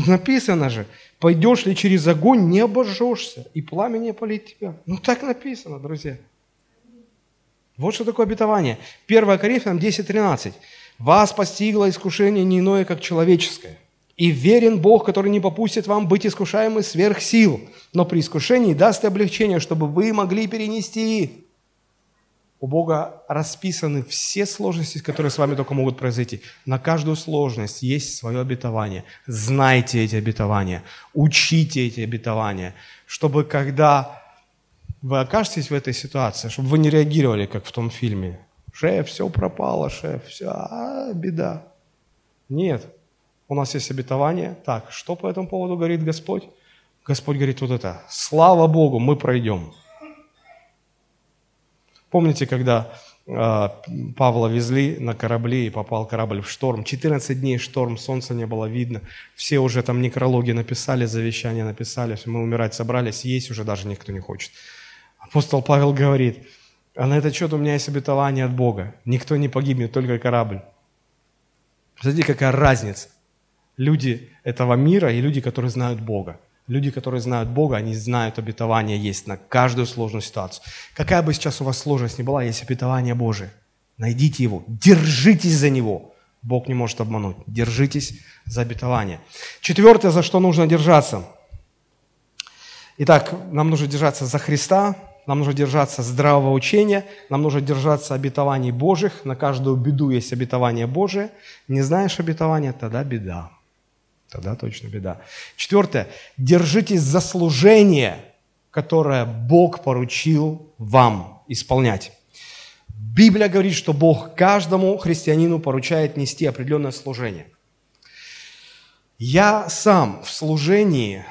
Написано же, Пойдешь ли через огонь, не обожжешься, и пламя не опалит тебя. Ну так написано, друзья. Вот что такое обетование. 1 Коринфянам 10.13. «Вас постигло искушение не иное, как человеческое. И верен Бог, который не попустит вам быть искушаемым сверх сил, но при искушении даст облегчение, чтобы вы могли перенести у Бога расписаны все сложности, которые с вами только могут произойти. На каждую сложность есть свое обетование. Знайте эти обетования, учите эти обетования, чтобы когда вы окажетесь в этой ситуации, чтобы вы не реагировали, как в том фильме. Шеф, все пропало, шеф, все, а, беда. Нет, у нас есть обетование. Так, что по этому поводу говорит Господь? Господь говорит вот это. Слава Богу, мы пройдем. Помните, когда э, Павла везли на корабле и попал корабль в шторм. 14 дней шторм, солнца не было видно. Все уже там некрологи написали, завещание написали, мы умирать собрались, есть уже даже никто не хочет. Апостол Павел говорит, а на этот счет у меня есть обетование от Бога. Никто не погибнет, только корабль. Смотрите, какая разница. Люди этого мира и люди, которые знают Бога. Люди, которые знают Бога, они знают, обетование есть на каждую сложную ситуацию. Какая бы сейчас у вас сложность ни была, есть обетование Божие. Найдите его, держитесь за него. Бог не может обмануть. Держитесь за обетование. Четвертое, за что нужно держаться. Итак, нам нужно держаться за Христа, нам нужно держаться здравого учения, нам нужно держаться обетований Божьих. На каждую беду есть обетование Божие. Не знаешь обетования, тогда беда. Тогда точно беда. Четвертое. Держитесь за служение, которое Бог поручил вам исполнять. Библия говорит, что Бог каждому христианину поручает нести определенное служение. Я сам в служении,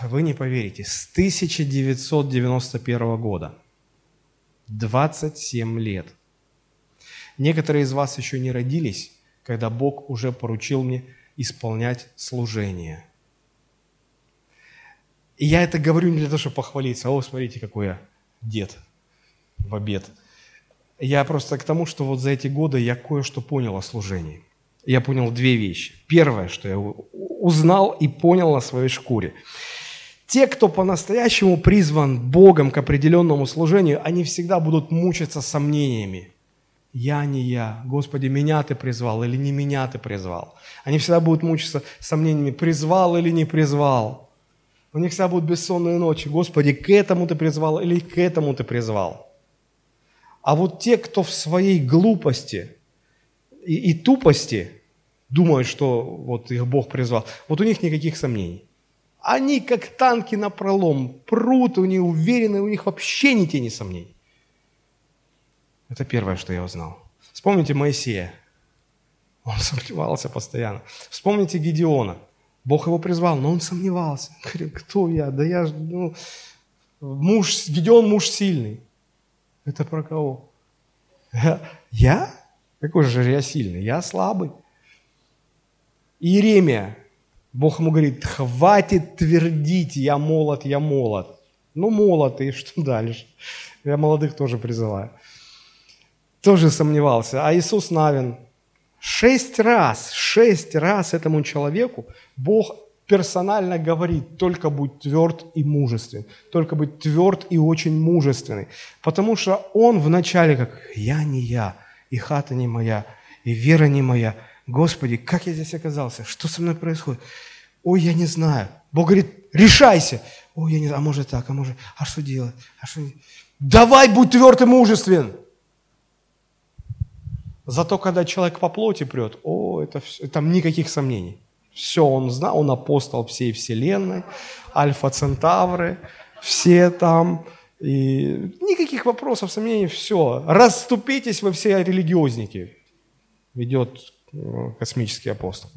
вы не поверите, с 1991 года, 27 лет. Некоторые из вас еще не родились, когда Бог уже поручил мне исполнять служение. И я это говорю не для того, чтобы похвалиться. О, смотрите, какой я дед в обед. Я просто к тому, что вот за эти годы я кое-что понял о служении. Я понял две вещи. Первое, что я узнал и понял на своей шкуре. Те, кто по-настоящему призван Богом к определенному служению, они всегда будут мучиться сомнениями я не я, Господи, меня Ты призвал или не меня Ты призвал. Они всегда будут мучиться сомнениями, призвал или не призвал. У них всегда будут бессонные ночи. Господи, к этому Ты призвал или к этому Ты призвал. А вот те, кто в своей глупости и, и тупости думают, что вот их Бог призвал, вот у них никаких сомнений. Они как танки на пролом, прут, они уверены, у них вообще ни тени сомнений. Это первое, что я узнал. Вспомните Моисея. Он сомневался постоянно. Вспомните Гедеона. Бог его призвал, но он сомневался. Говорит, кто я? Да я ну, муж, Гедеон муж сильный. Это про кого? <laughs> Я? Какой же я сильный? Я слабый. Иеремия. Бог ему говорит, хватит твердить, я молод, я молод. Ну, молод, и что <laughs> дальше? Я молодых тоже призываю. Тоже сомневался. А Иисус Навин шесть раз, шесть раз этому человеку Бог персонально говорит, только будь тверд и мужествен, только будь тверд и очень мужественный. Потому что он вначале как «я не я, и хата не моя, и вера не моя». Господи, как я здесь оказался? Что со мной происходит? Ой, я не знаю. Бог говорит, решайся. Ой, я не знаю, а может так, а может, а что делать? А что... Давай, будь тверд и мужествен. Зато когда человек по плоти прет, о, это все, там никаких сомнений. Все он знал, он апостол всей вселенной, альфа-центавры, все там, и никаких вопросов, сомнений, все. Расступитесь вы все религиозники, ведет э, космический апостол.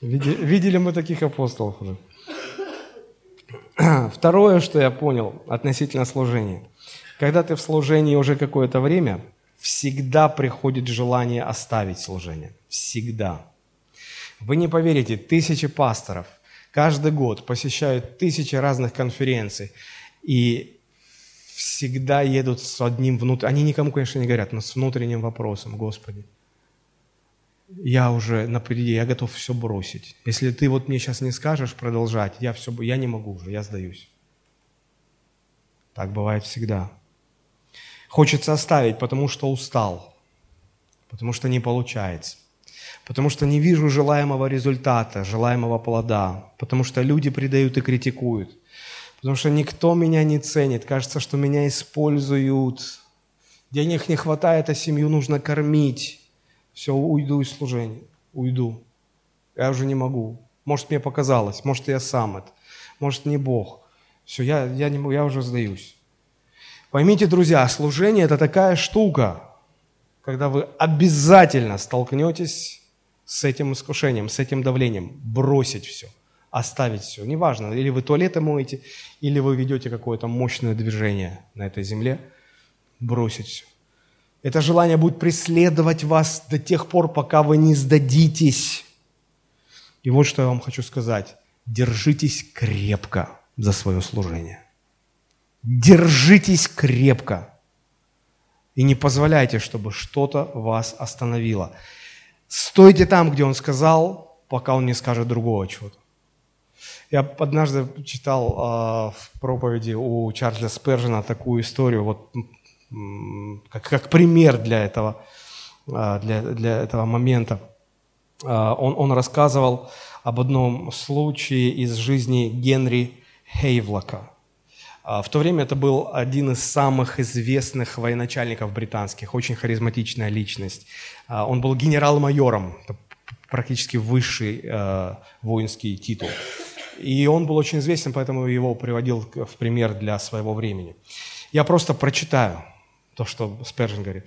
Видели мы таких апостолов? <clears throat> Второе, что я понял относительно служения. Когда ты в служении уже какое-то время, всегда приходит желание оставить служение. Всегда. Вы не поверите, тысячи пасторов каждый год посещают тысячи разных конференций и всегда едут с одним внутренним, они никому, конечно, не говорят, но с внутренним вопросом, Господи, я уже на пределе, я готов все бросить. Если ты вот мне сейчас не скажешь продолжать, я, все, я не могу уже, я сдаюсь. Так бывает всегда. Хочется оставить, потому что устал, потому что не получается, потому что не вижу желаемого результата, желаемого плода, потому что люди предают и критикуют, потому что никто меня не ценит, кажется, что меня используют, денег не хватает, а семью нужно кормить. Все, уйду из служения, уйду. Я уже не могу. Может, мне показалось, может, я сам это, может, не Бог. Все, я, я, не, я уже сдаюсь. Поймите, друзья, служение – это такая штука, когда вы обязательно столкнетесь с этим искушением, с этим давлением, бросить все, оставить все. Неважно, или вы туалеты моете, или вы ведете какое-то мощное движение на этой земле, бросить все. Это желание будет преследовать вас до тех пор, пока вы не сдадитесь. И вот что я вам хочу сказать. Держитесь крепко за свое служение. Держитесь крепко и не позволяйте, чтобы что-то вас остановило. Стойте там, где он сказал, пока он не скажет другого чего-то. Я однажды читал э, в проповеди у Чарльза Спержина такую историю, вот как, как пример для этого, э, для, для этого момента. Э, он, он рассказывал об одном случае из жизни Генри Хейвлока. А, в то время это был один из самых известных военачальников британских, очень харизматичная личность. А, он был генерал-майором, практически высший э, воинский титул. И он был очень известен, поэтому его приводил в пример для своего времени. Я просто прочитаю то, что Спержин говорит.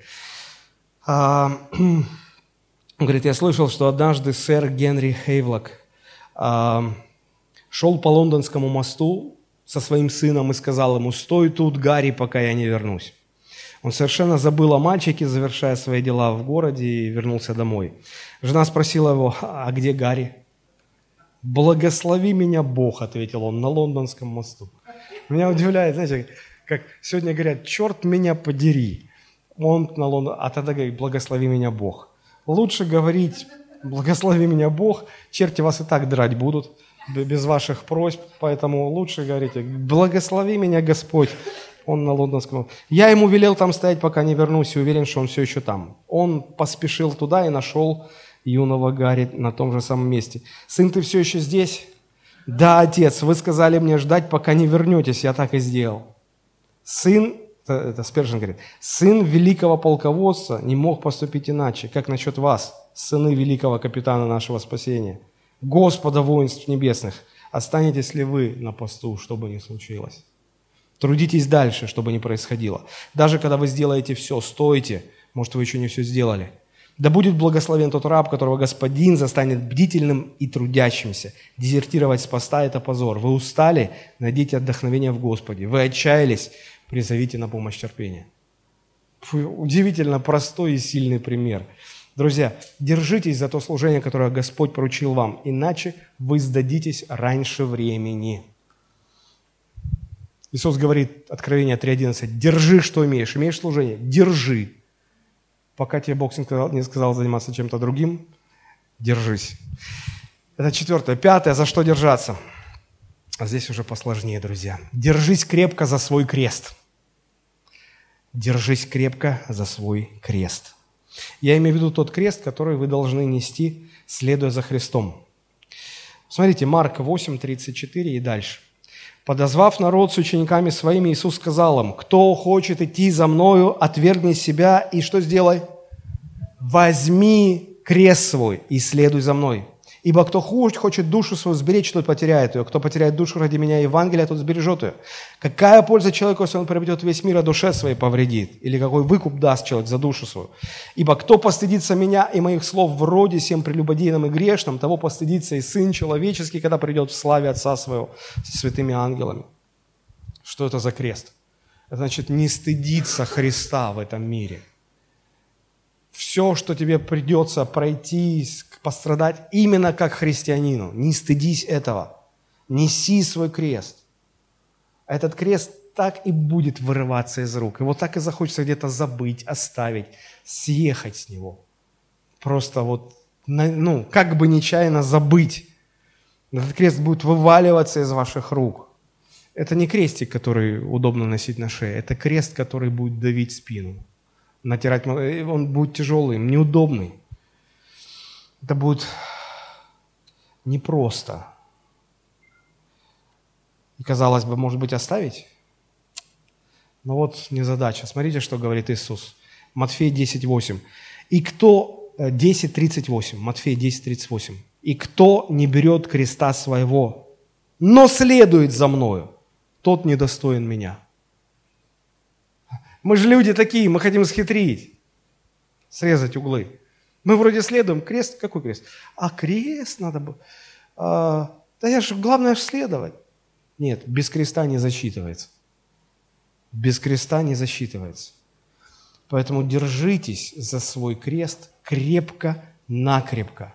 А, <clears throat> он говорит, я слышал, что однажды сэр Генри Хейвлок шел по лондонскому мосту со своим сыном и сказал ему, «Стой тут, Гарри, пока я не вернусь». Он совершенно забыл о мальчике, завершая свои дела в городе, и вернулся домой. Жена спросила его, «А где Гарри?» «Благослови меня Бог», — ответил он, на лондонском мосту. Меня удивляет, знаете, как сегодня говорят, «Черт меня подери». Он на Лондон, а тогда говорит, «Благослови меня Бог». Лучше говорить, «Благослови меня Бог», черти вас и так драть будут – без ваших просьб, поэтому лучше говорите, благослови меня Господь. Он на лондонском. Я ему велел там стоять, пока не вернусь, и уверен, что он все еще там. Он поспешил туда и нашел юного Гарри на том же самом месте. «Сын, ты все еще здесь?» «Да, отец, вы сказали мне ждать, пока не вернетесь, я так и сделал». Сын, это, это Спержин говорит, сын великого полководца не мог поступить иначе. Как насчет вас, сыны великого капитана нашего спасения – Господа воинств небесных, останетесь ли вы на посту, что бы ни случилось? Трудитесь дальше, чтобы не происходило. Даже когда вы сделаете все, стойте, может, вы еще не все сделали. Да будет благословен тот раб, которого Господин застанет бдительным и трудящимся. Дезертировать с поста – это позор. Вы устали? Найдите отдохновение в Господе. Вы отчаялись? Призовите на помощь терпения. Удивительно простой и сильный пример – Друзья, держитесь за то служение, которое Господь поручил вам, иначе вы сдадитесь раньше времени. Иисус говорит, Откровение 3.11, держи, что имеешь. Имеешь служение? Держи. Пока тебе Бог не сказал, не сказал заниматься чем-то другим, держись. Это четвертое. Пятое, за что держаться? А здесь уже посложнее, друзья. Держись крепко за свой крест. Держись крепко за свой крест. Я имею в виду тот крест, который вы должны нести, следуя за Христом. Смотрите, Марк 8, 34 и дальше. Подозвав народ с учениками своими, Иисус сказал им, кто хочет идти за Мною, отвергни себя и что сделай? Возьми крест свой и следуй за Мной. Ибо кто хочет душу свою сберечь, тот потеряет ее. Кто потеряет душу ради меня Евангелия, тот сбережет ее. Какая польза человеку, если он приобретет весь мир, а душе своей повредит? Или какой выкуп даст человек за душу свою? Ибо кто постыдится меня и моих слов вроде всем прелюбодейным и грешным, того постыдится и Сын Человеческий, когда придет в славе Отца Своего со святыми ангелами. Что это за крест? Это значит не стыдиться Христа в этом мире – все, что тебе придется пройти, пострадать именно как христианину. Не стыдись этого. Неси свой крест. Этот крест так и будет вырываться из рук. Его так и захочется где-то забыть, оставить, съехать с него. Просто вот, ну, как бы нечаянно забыть. Этот крест будет вываливаться из ваших рук. Это не крестик, который удобно носить на шее. Это крест, который будет давить спину натирать, он будет тяжелым, неудобный. Это будет непросто. И казалось бы, может быть, оставить? Но вот не задача. Смотрите, что говорит Иисус. Матфей 10:8. И кто 10:38. Э, Матфей 10:38. И кто не берет креста своего, но следует за мною, тот недостоин меня. Мы же люди такие, мы хотим схитрить, срезать углы. Мы вроде следуем, крест, какой крест? А крест надо было. А, да я же, главное же следовать. Нет, без креста не засчитывается. Без креста не засчитывается. Поэтому держитесь за свой крест крепко-накрепко.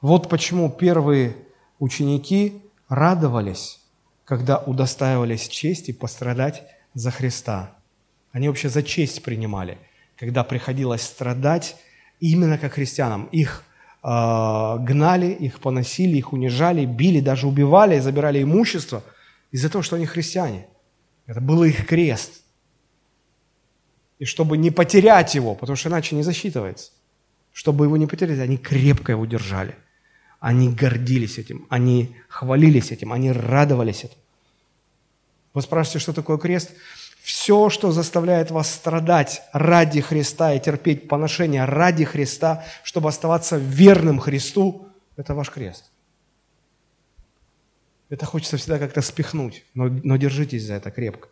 Вот почему первые ученики радовались, когда удостаивались чести пострадать за Христа. Они вообще за честь принимали, когда приходилось страдать именно как христианам. Их э, гнали, их поносили, их унижали, били, даже убивали, забирали имущество из-за того, что они христиане. Это был их крест. И чтобы не потерять его, потому что иначе не засчитывается, чтобы его не потерять, они крепко его держали. Они гордились этим, они хвалились этим, они радовались этим. Вы спрашиваете, что такое крест? Все, что заставляет вас страдать ради Христа и терпеть поношения ради Христа, чтобы оставаться верным Христу, это ваш крест. Это хочется всегда как-то спихнуть, но, но держитесь за это крепко.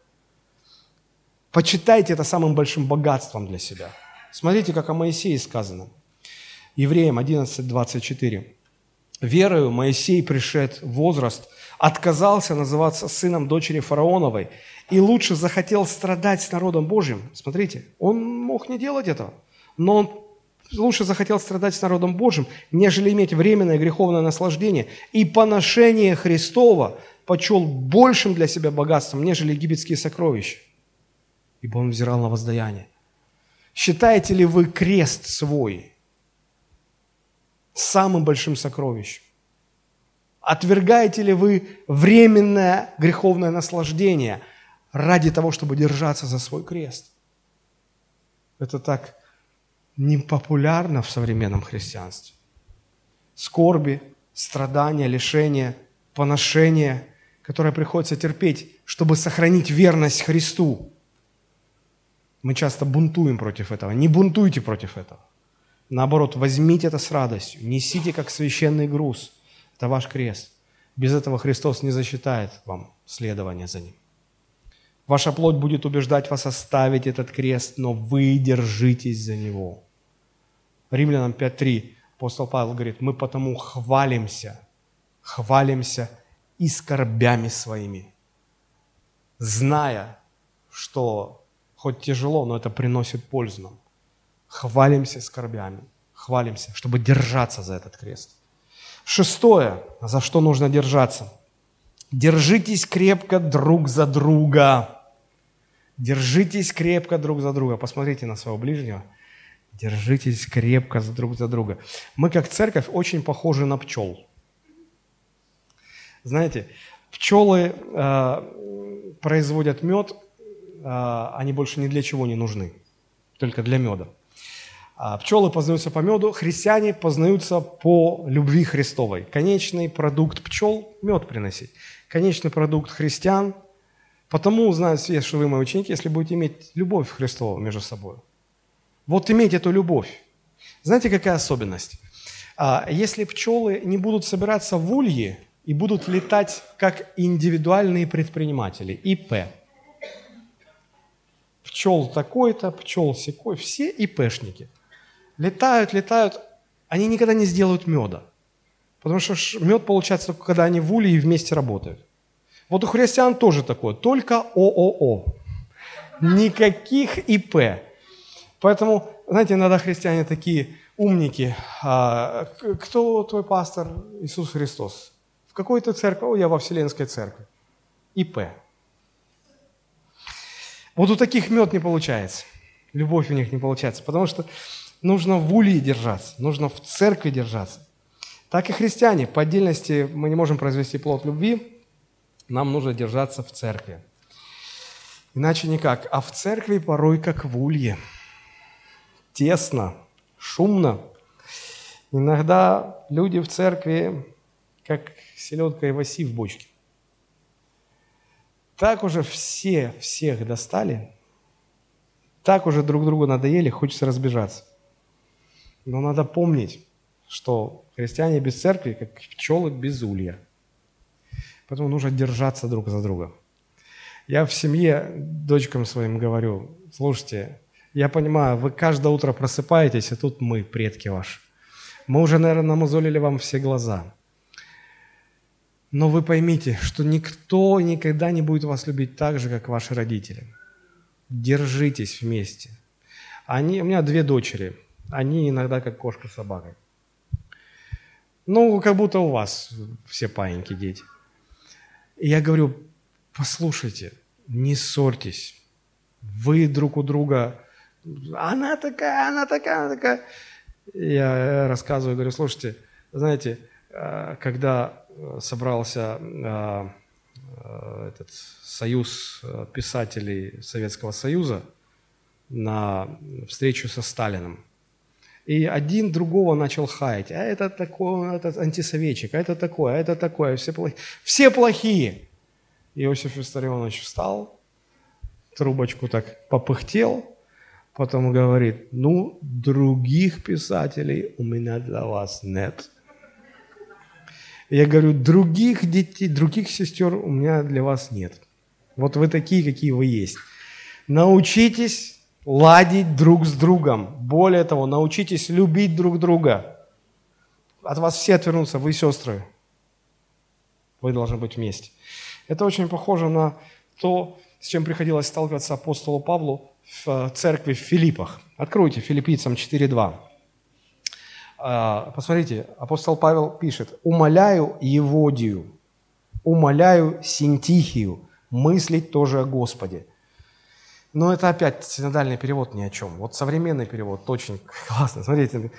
Почитайте это самым большим богатством для себя. Смотрите, как о Моисее сказано. Евреям 11.24. «Верою Моисей, пришед возраст, отказался называться сыном дочери фараоновой и лучше захотел страдать с народом Божьим. Смотрите, он мог не делать этого, но он лучше захотел страдать с народом Божьим, нежели иметь временное греховное наслаждение. И поношение Христова почел большим для себя богатством, нежели египетские сокровища, ибо он взирал на воздаяние. Считаете ли вы крест свой самым большим сокровищем? Отвергаете ли вы временное греховное наслаждение ради того, чтобы держаться за свой крест? Это так непопулярно в современном христианстве. Скорби, страдания, лишения, поношения, которое приходится терпеть, чтобы сохранить верность Христу. Мы часто бунтуем против этого. Не бунтуйте против этого. Наоборот, возьмите это с радостью, несите как священный груз – это ваш крест. Без этого Христос не засчитает вам следование за Ним. Ваша плоть будет убеждать вас оставить этот крест, но вы держитесь за него. Римлянам 5.3 апостол Павел говорит, мы потому хвалимся, хвалимся и скорбями своими, зная, что хоть тяжело, но это приносит пользу нам. Хвалимся скорбями, хвалимся, чтобы держаться за этот крест. Шестое, за что нужно держаться. Держитесь крепко друг за друга. Держитесь крепко друг за друга. Посмотрите на своего ближнего. Держитесь крепко друг за друга. Мы как церковь очень похожи на пчел. Знаете, пчелы э, производят мед, э, они больше ни для чего не нужны, только для меда. А пчелы познаются по меду, христиане познаются по любви Христовой. Конечный продукт пчел – мед приносить. Конечный продукт христиан – потому узнают все, что вы мои ученики, если будете иметь любовь Христову между собой. Вот иметь эту любовь. Знаете, какая особенность? А, если пчелы не будут собираться в улье и будут летать как индивидуальные предприниматели, ИП, пчел такой-то, пчел секой, все ИПшники – летают, летают, они никогда не сделают меда. Потому что мед получается только когда они в уле и вместе работают. Вот у христиан тоже такое, только ООО. Никаких ИП. Поэтому, знаете, иногда христиане такие умники. А, кто твой пастор? Иисус Христос. В какой то церкви? О, я во Вселенской церкви. ИП. Вот у таких мед не получается. Любовь у них не получается. Потому что нужно в улье держаться, нужно в церкви держаться. Так и христиане. По отдельности мы не можем произвести плод любви, нам нужно держаться в церкви. Иначе никак. А в церкви порой как в улье. Тесно, шумно. Иногда люди в церкви как селедка и васи в бочке. Так уже все всех достали, так уже друг другу надоели, хочется разбежаться. Но надо помнить, что христиане без церкви, как пчелы без улья. Поэтому нужно держаться друг за друга. Я в семье дочкам своим говорю, слушайте, я понимаю, вы каждое утро просыпаетесь, и тут мы, предки ваши. Мы уже, наверное, намазолили вам все глаза. Но вы поймите, что никто никогда не будет вас любить так же, как ваши родители. Держитесь вместе. Они, у меня две дочери – они иногда как кошка с собакой. Ну, как будто у вас все паиньки дети. И я говорю, послушайте, не ссорьтесь. Вы друг у друга, она такая, она такая, она такая. Я рассказываю, говорю, слушайте, знаете, э, когда собрался э, э, этот союз писателей Советского Союза на встречу со Сталиным, и один другого начал хаять. А это такой, этот антисоветчик, а это такое, а это такое, все плохие. Все плохие. Иосиф Виссарионович встал, трубочку так попыхтел, потом говорит, ну, других писателей у меня для вас нет. Я говорю, других детей, других сестер у меня для вас нет. Вот вы такие, какие вы есть. Научитесь ладить друг с другом. Более того, научитесь любить друг друга. От вас все отвернутся, вы сестры. Вы должны быть вместе. Это очень похоже на то, с чем приходилось сталкиваться апостолу Павлу в э, церкви в Филиппах. Откройте Филиппийцам 4.2. А, посмотрите, апостол Павел пишет, «Умоляю Еводию, умоляю Синтихию мыслить тоже о Господе, но это опять синодальный перевод ни о чем. Вот современный перевод очень <laughs> классно. Смотрите.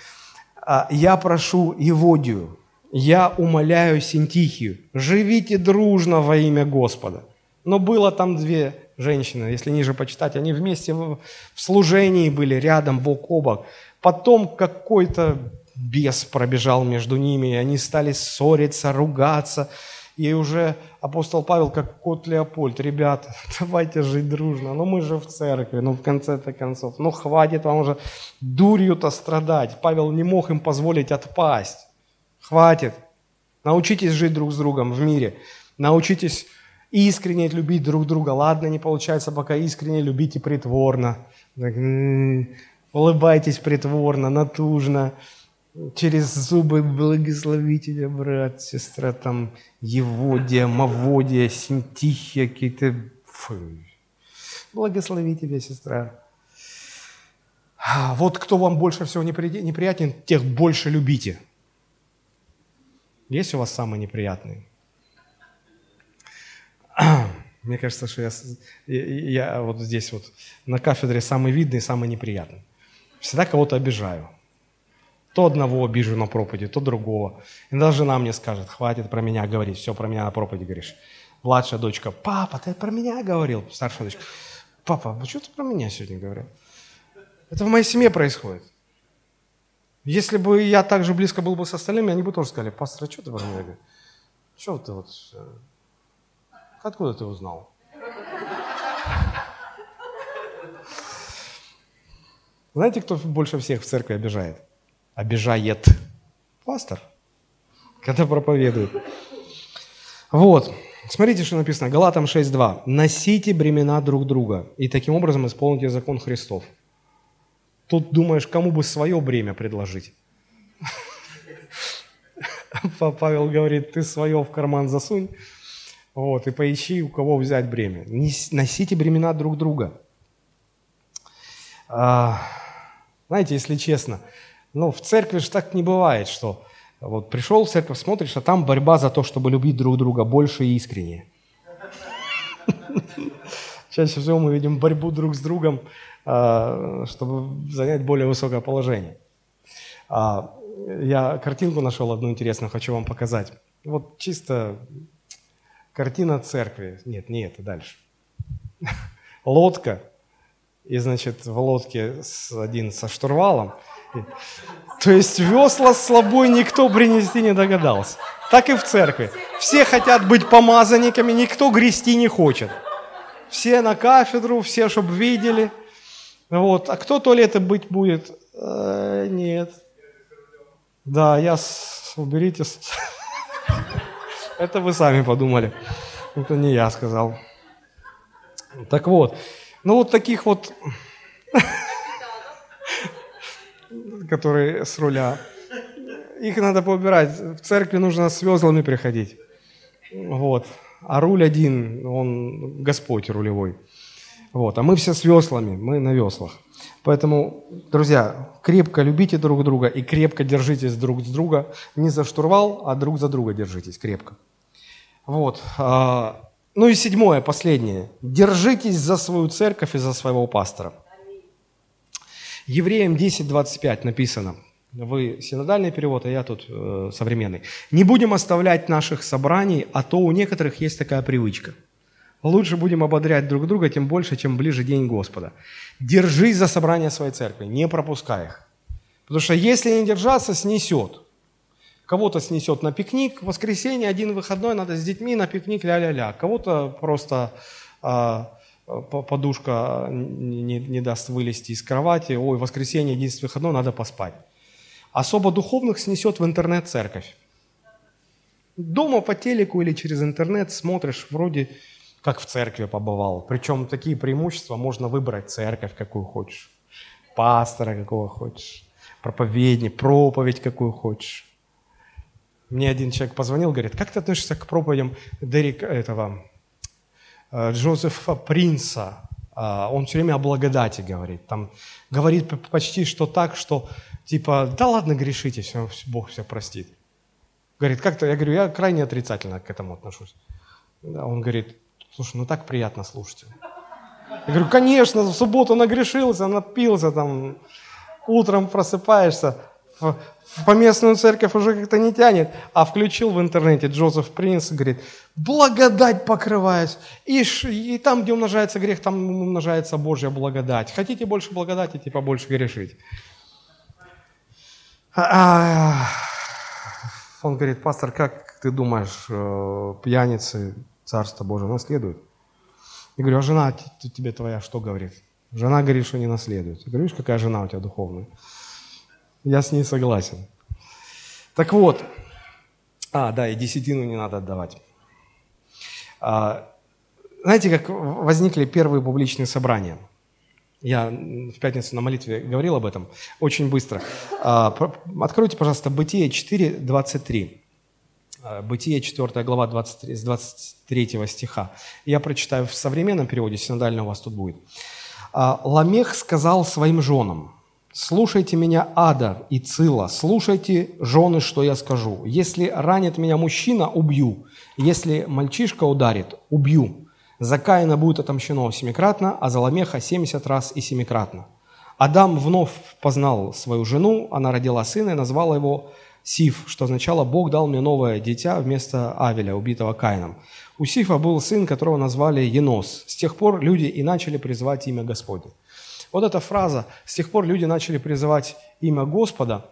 «А, «Я прошу Еводию, я умоляю Синтихию, живите дружно во имя Господа». Но было там две женщины, если ниже почитать, они вместе в служении были, рядом, бок о бок. Потом какой-то бес пробежал между ними, и они стали ссориться, ругаться – и уже апостол Павел, как кот Леопольд, ребята, <laughs> давайте жить дружно. Ну мы же в церкви, ну в конце-то концов. Ну хватит вам уже дурью-то страдать. Павел не мог им позволить отпасть. Хватит. Научитесь жить друг с другом в мире. Научитесь искренне любить друг друга. Ладно, не получается пока искренне любите притворно. Улыбайтесь притворно, натужно через зубы благослови тебя, брат, сестра, там, Еводия, Маводия, Синтихия, какие-то... Благослови тебя, сестра. А, вот кто вам больше всего неприятен, тех больше любите. Есть у вас самые неприятные? <clears throat> Мне кажется, что я, я вот здесь вот на кафедре самый видный, самый неприятный. Всегда кого-то обижаю. То одного обижу на проповеди, то другого. И даже жена мне скажет, хватит про меня говорить, все про меня на проповеди говоришь. Младшая дочка, папа, ты про меня говорил. Старшая дочка, папа, а что ты про меня сегодня говорил? Это в моей семье происходит. Если бы я так же близко был бы с остальными, они бы тоже сказали, пастор, а что ты про меня говоришь? Что ты вот... Э, откуда ты узнал? Знаете, кто больше всех в церкви обижает? Обижает пастор, когда проповедует. Вот. Смотрите, что написано. Галатам 6.2. «Носите бремена друг друга, и таким образом исполните закон Христов». Тут думаешь, кому бы свое бремя предложить? <laughs> Павел говорит, ты свое в карман засунь, вот, и поищи, у кого взять бремя. Носите бремена друг друга. А, знаете, если честно, ну, в церкви же так не бывает, что вот пришел в церковь, смотришь, а там борьба за то, чтобы любить друг друга больше и искренне. <laughs> Чаще всего мы видим борьбу друг с другом, а, чтобы занять более высокое положение. А, я картинку нашел одну интересную, хочу вам показать. Вот чисто картина церкви. Нет, не это, дальше. <laughs> Лодка. И, значит, в лодке один со штурвалом. То есть весла с собой никто принести не догадался. Так и в церкви. Все хотят быть помазанниками, никто грести не хочет. Все на кафедру, все, чтобы видели. Вот. А кто туалеты быть будет? Э, нет. Да, я с... уберите. <laughs> Это вы сами подумали. Это не я сказал. Так вот, ну вот таких вот, <laughs> которые с руля, их надо поубирать. В церкви нужно с везлами приходить. Вот. А руль один, он Господь рулевой. Вот. А мы все с веслами, мы на веслах. Поэтому, друзья, крепко любите друг друга и крепко держитесь друг с друга. Не за штурвал, а друг за друга держитесь крепко. Вот. А, ну и седьмое, последнее. Держитесь за свою церковь и за своего пастора. Евреям 10.25 написано. Вы синодальный перевод, а я тут э, современный. «Не будем оставлять наших собраний, а то у некоторых есть такая привычка – Лучше будем ободрять друг друга, тем больше, чем ближе день Господа. Держись за собрание своей церкви, не пропускай их. Потому что если не держаться, снесет. Кого-то снесет на пикник, в воскресенье один выходной, надо с детьми на пикник, ля-ля-ля. Кого-то просто а, подушка не, не даст вылезти из кровати, ой, воскресенье единственный выходной, надо поспать. Особо духовных снесет в интернет-церковь. Дома по телеку или через интернет смотришь, вроде как в церкви побывал. Причем такие преимущества можно выбрать церковь, какую хочешь, пастора, какого хочешь, проповедник, проповедь, какую хочешь. Мне один человек позвонил, говорит, как ты относишься к проповедям Дерека, этого, э, Джозефа Принца? А, он все время о благодати говорит. Там говорит почти что так, что типа, да ладно, грешите, все, Бог все простит. Говорит, как-то, я говорю, я крайне отрицательно к этому отношусь. Он говорит, Слушай, ну так приятно слушать. Я говорю, конечно, в субботу нагрешился, напился, там, утром просыпаешься, в, поместную церковь уже как-то не тянет, а включил в интернете Джозеф Принц, говорит, благодать покрываясь, и, и там, где умножается грех, там умножается Божья благодать. Хотите больше благодати, типа больше грешить. А, он говорит, пастор, как ты думаешь, э, пьяницы Царство Божие наследует. Я говорю, а жена тебе твоя что говорит? Жена говорит, что не наследует. Я говорю, видишь, какая жена у тебя духовная? Я с ней согласен. Так вот, а, да, и десятину не надо отдавать. А, знаете, как возникли первые публичные собрания? Я в пятницу на молитве говорил об этом очень быстро. А, откройте, пожалуйста, Бытие 4, 23. Э, Бытие 4 глава 23, с 23 стиха. Я прочитаю в современном переводе, синодально у вас тут будет. «А, «Ламех сказал своим женам, Слушайте меня, Ада и Цила, слушайте, жены, что я скажу. Если ранит меня мужчина, убью. Если мальчишка ударит, убью. За Каина будет отомщено семикратно, а за Ламеха семьдесят раз и семикратно. Адам вновь познал свою жену, она родила сына и назвала его Сиф, что означало «Бог дал мне новое дитя вместо Авеля, убитого Каином». У Сифа был сын, которого назвали Енос. С тех пор люди и начали призывать имя Господне. Вот эта фраза «с тех пор люди начали призывать имя Господа»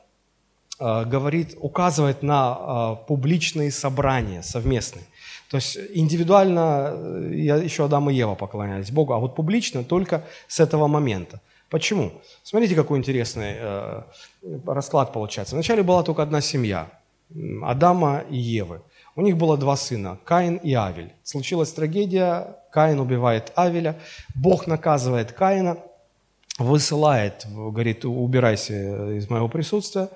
э, говорит, указывает на э, публичные собрания совместные. То есть индивидуально э, я еще Адам и Ева поклонялись Богу, а вот публично только с этого момента. Почему? Смотрите, какой интересный расклад получается. Вначале была только одна семья, Адама и Евы. У них было два сына, Каин и Авель. Случилась трагедия, Каин убивает Авеля, Бог наказывает Каина, высылает, говорит, убирайся из моего присутствия.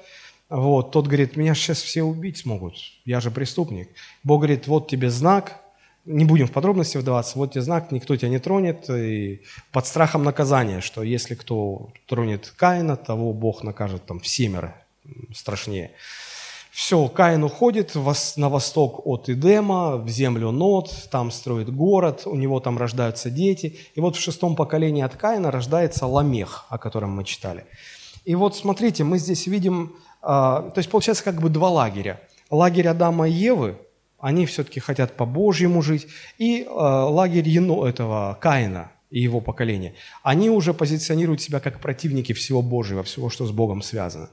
Вот, тот говорит, меня сейчас все убить смогут, я же преступник. Бог говорит, вот тебе знак, не будем в подробности вдаваться, вот тебе знак, никто тебя не тронет, и под страхом наказания, что если кто тронет Каина, того Бог накажет там в семеро страшнее. Все, Каин уходит на восток от Идема, в землю Нот, там строит город, у него там рождаются дети. И вот в шестом поколении от Каина рождается Ламех, о котором мы читали. И вот смотрите, мы здесь видим, а, то есть получается как бы два лагеря. Лагерь Адама и Евы – они все-таки хотят по-божьему жить. И э, лагерь Ено, этого Каина и его поколения, они уже позиционируют себя как противники всего Божьего, всего, что с Богом связано.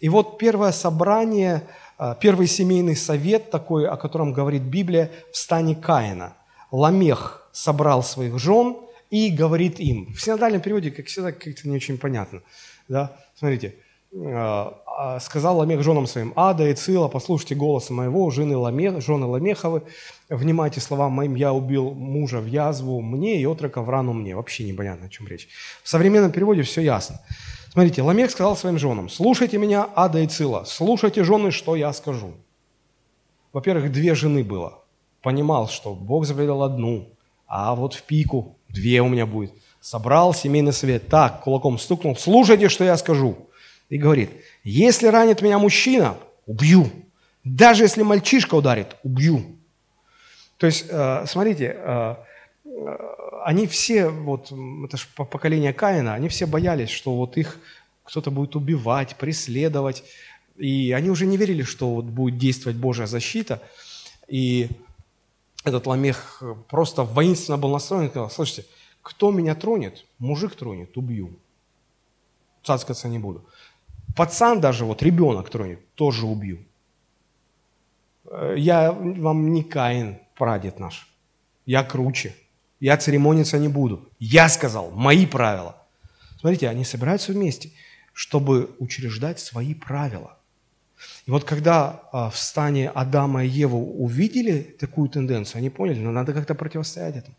И вот первое собрание, э, первый семейный совет такой, о котором говорит Библия, в стане Каина. Ламех собрал своих жен и говорит им. В синодальном переводе, как всегда, как-то не очень понятно. Да? Смотрите, э, а, сказал Ламех женам своим, Ада и Цила, послушайте голоса моего, жены, Ламех, жены Ламеховы, внимайте словам моим, я убил мужа в язву мне и отрока в рану мне. Вообще непонятно, о чем речь. В современном переводе все ясно. Смотрите, Ламех сказал своим женам, слушайте меня, Ада и Цила, слушайте, жены, что я скажу. Во-первых, две жены было. Понимал, что Бог заповедал одну, а вот в пику две у меня будет. Собрал семейный совет, так, кулаком стукнул, слушайте, что я скажу. И говорит, если ранит меня мужчина, убью. Даже если мальчишка ударит, убью. То есть, э, смотрите, э, э, они все, вот, это же поколение Каина, они все боялись, что вот их кто-то будет убивать, преследовать. И они уже не верили, что вот будет действовать Божья защита. И этот Ламех просто воинственно был настроен и сказал, слушайте, кто меня тронет, мужик тронет, убью. Цацкаться не буду. Пацан даже, вот ребенок тронет, тоже убью. Э, я вам не Каин, прадед наш. Я круче. Я церемониться не буду. Я сказал, мои правила. Смотрите, они собираются вместе, чтобы учреждать свои правила. И вот когда а, в стане Адама и Еву увидели такую тенденцию, они поняли, ну надо как-то противостоять этому.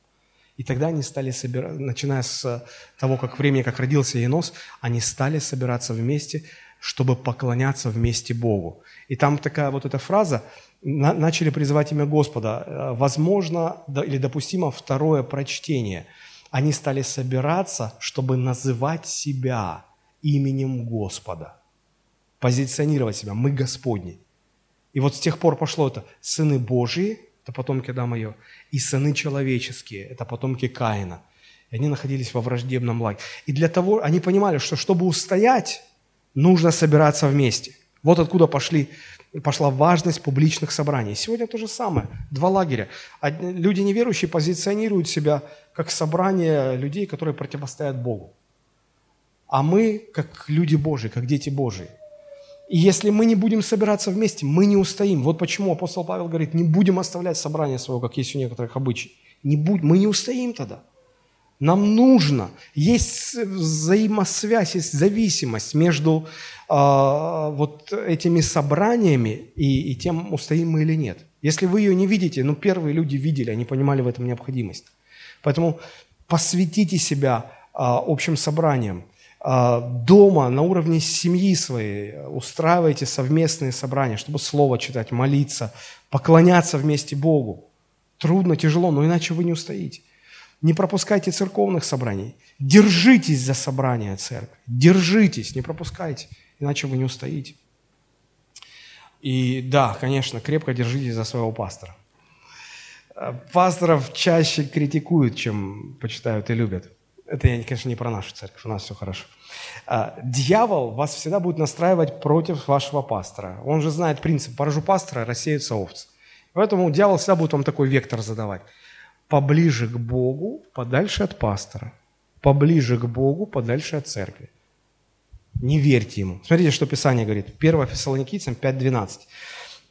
И тогда они стали собираться, начиная с того, как времени, как родился Енос, они стали собираться вместе, чтобы поклоняться вместе Богу. И там такая вот эта фраза, начали призывать имя Господа. Э, возможно или допустимо второе прочтение. Они стали собираться, чтобы называть себя именем Господа. Позиционировать себя. Мы Господни. И вот с тех пор пошло это сыны Божьи, это потомки Адама и и сыны человеческие, это потомки Каина. И они находились во враждебном лагере. И для того, они понимали, что чтобы устоять, нужно собираться вместе. Вот откуда пошли, пошла важность публичных собраний. Сегодня то же самое. Два лагеря. Люди неверующие позиционируют себя как собрание людей, которые противостоят Богу. А мы, как люди Божьи, как дети Божьи. И если мы не будем собираться вместе, мы не устоим. Вот почему апостол Павел говорит, не будем оставлять собрание свое, как есть у некоторых обычаев. Не будь, мы не устоим тогда. Нам нужно, есть взаимосвязь, есть зависимость между э, вот этими собраниями и, и тем, устоим мы или нет. Если вы ее не видите, ну первые люди видели, они понимали в этом необходимость. Поэтому посвятите себя э, общим собраниям. Э, дома, на уровне семьи своей устраивайте совместные собрания, чтобы слово читать, молиться, поклоняться вместе Богу. Трудно, тяжело, но иначе вы не устоите. Не пропускайте церковных собраний. Держитесь за собрание церкви. Держитесь, не пропускайте, иначе вы не устоите. И да, конечно, крепко держитесь за своего пастора. Э, пасторов чаще критикуют, чем почитают и любят. Это я, конечно, не про нашу церковь, у нас все хорошо. А, дьявол вас всегда будет настраивать против вашего пастора. Он же знает принцип, поражу пастора, рассеются овцы. Поэтому дьявол всегда будет вам такой вектор задавать. Поближе к Богу, подальше от пастора. Поближе к Богу, подальше от церкви. Не верьте ему. Смотрите, что Писание говорит. 1 Фессалоникийцам 5.12.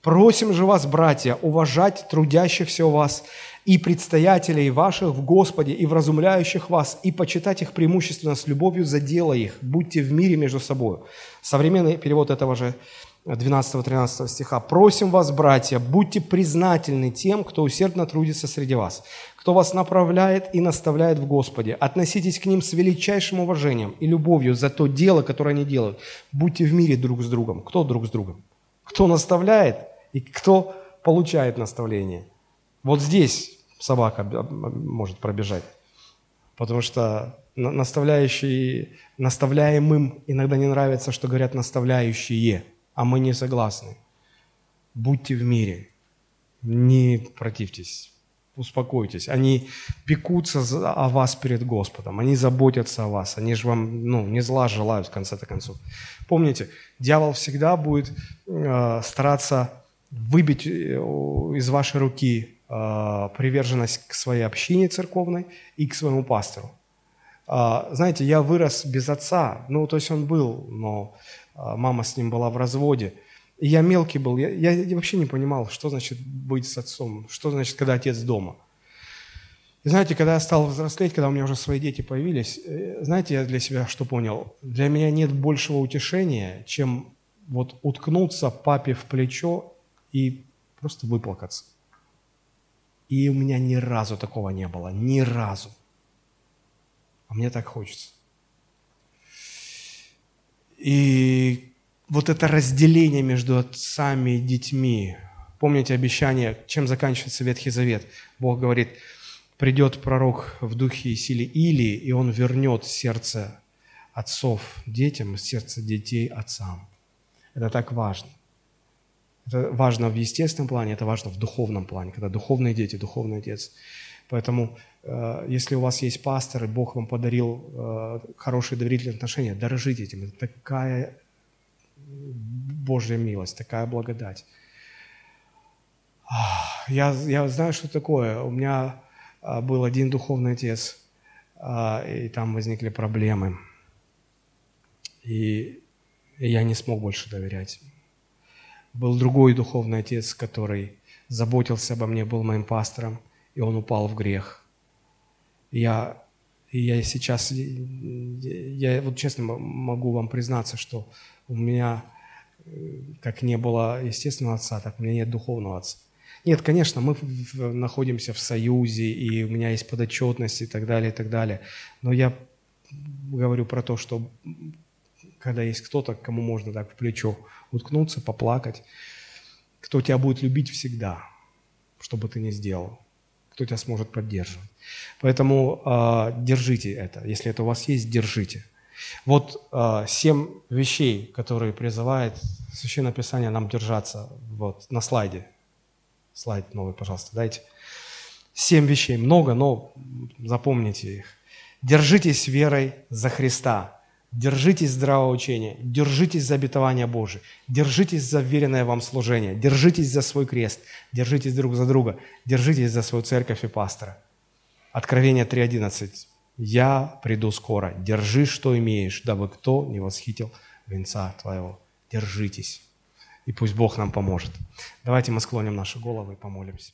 «Просим же вас, братья, уважать трудящихся у вас и предстоятелей ваших в Господе, и вразумляющих вас, и почитать их преимущественно с любовью за дело их. Будьте в мире между собой». Современный перевод этого же 12-13 стиха. «Просим вас, братья, будьте признательны тем, кто усердно трудится среди вас, кто вас направляет и наставляет в Господе. Относитесь к ним с величайшим уважением и любовью за то дело, которое они делают. Будьте в мире друг с другом». Кто друг с другом? Кто наставляет и кто получает наставление. Вот здесь собака может пробежать, потому что наставляющий, наставляемым иногда не нравится, что говорят наставляющие – а мы не согласны. Будьте в мире, не противьтесь, успокойтесь. Они пекутся о вас перед Господом, они заботятся о вас, они же вам ну, не зла желают в конце-то концов. Помните, дьявол всегда будет э, стараться выбить э, из вашей руки э, приверженность к своей общине церковной и к своему пастору. Э, знаете, я вырос без отца, ну, то есть он был, но мама с ним была в разводе. И я мелкий был, я, я вообще не понимал, что значит быть с отцом, что значит, когда отец дома. И знаете, когда я стал взрослеть, когда у меня уже свои дети появились, э, знаете, я для себя что понял? Для меня нет большего утешения, чем вот уткнуться папе в плечо и просто выплакаться. И у меня ни разу такого не было, ни разу. А мне так хочется. И вот это разделение между отцами и детьми. Помните обещание, чем заканчивается Ветхий Завет? Бог говорит, придет пророк в духе и силе Или, и он вернет сердце отцов детям, сердце детей отцам. Это так важно. Это важно в естественном плане, это важно в духовном плане, когда духовные дети, духовный отец. Поэтому, э, если у вас есть пастор, и Бог вам подарил э, хорошие доверительные отношения, дорожите этим. Это такая Божья милость, такая благодать. Я, я знаю, что такое. У меня э, был один духовный отец, и там возникли проблемы. И я не смог больше доверять. Был другой духовный отец, который заботился обо мне, был моим пастором и он упал в грех. Я, я сейчас, я вот честно могу вам признаться, что у меня, э, как не было естественного отца, так у меня нет духовного отца. Нет, конечно, мы находимся в союзе, и у меня есть подотчетность и так далее, и так далее. Но я говорю про то, что когда есть кто-то, кому можно так в плечо уткнуться, поплакать, кто тебя будет любить всегда, что бы ты ни сделал кто тебя сможет поддерживать. Поэтому э, держите это. Если это у вас есть, держите. Вот э, семь вещей, которые призывает Священное Писание нам держаться. Вот на слайде. Слайд новый, пожалуйста, дайте. Семь вещей. Много, но запомните их. Держитесь верой за Христа. Держитесь здравого учения, держитесь за обетование Божие, держитесь за веренное вам служение, держитесь за свой крест, держитесь друг за друга, держитесь за свою церковь и пастора. Откровение 3.11. «Я приду скоро, держи, что имеешь, дабы кто не восхитил венца твоего». Держитесь, и пусть Бог нам поможет. Давайте мы склоним наши головы и помолимся.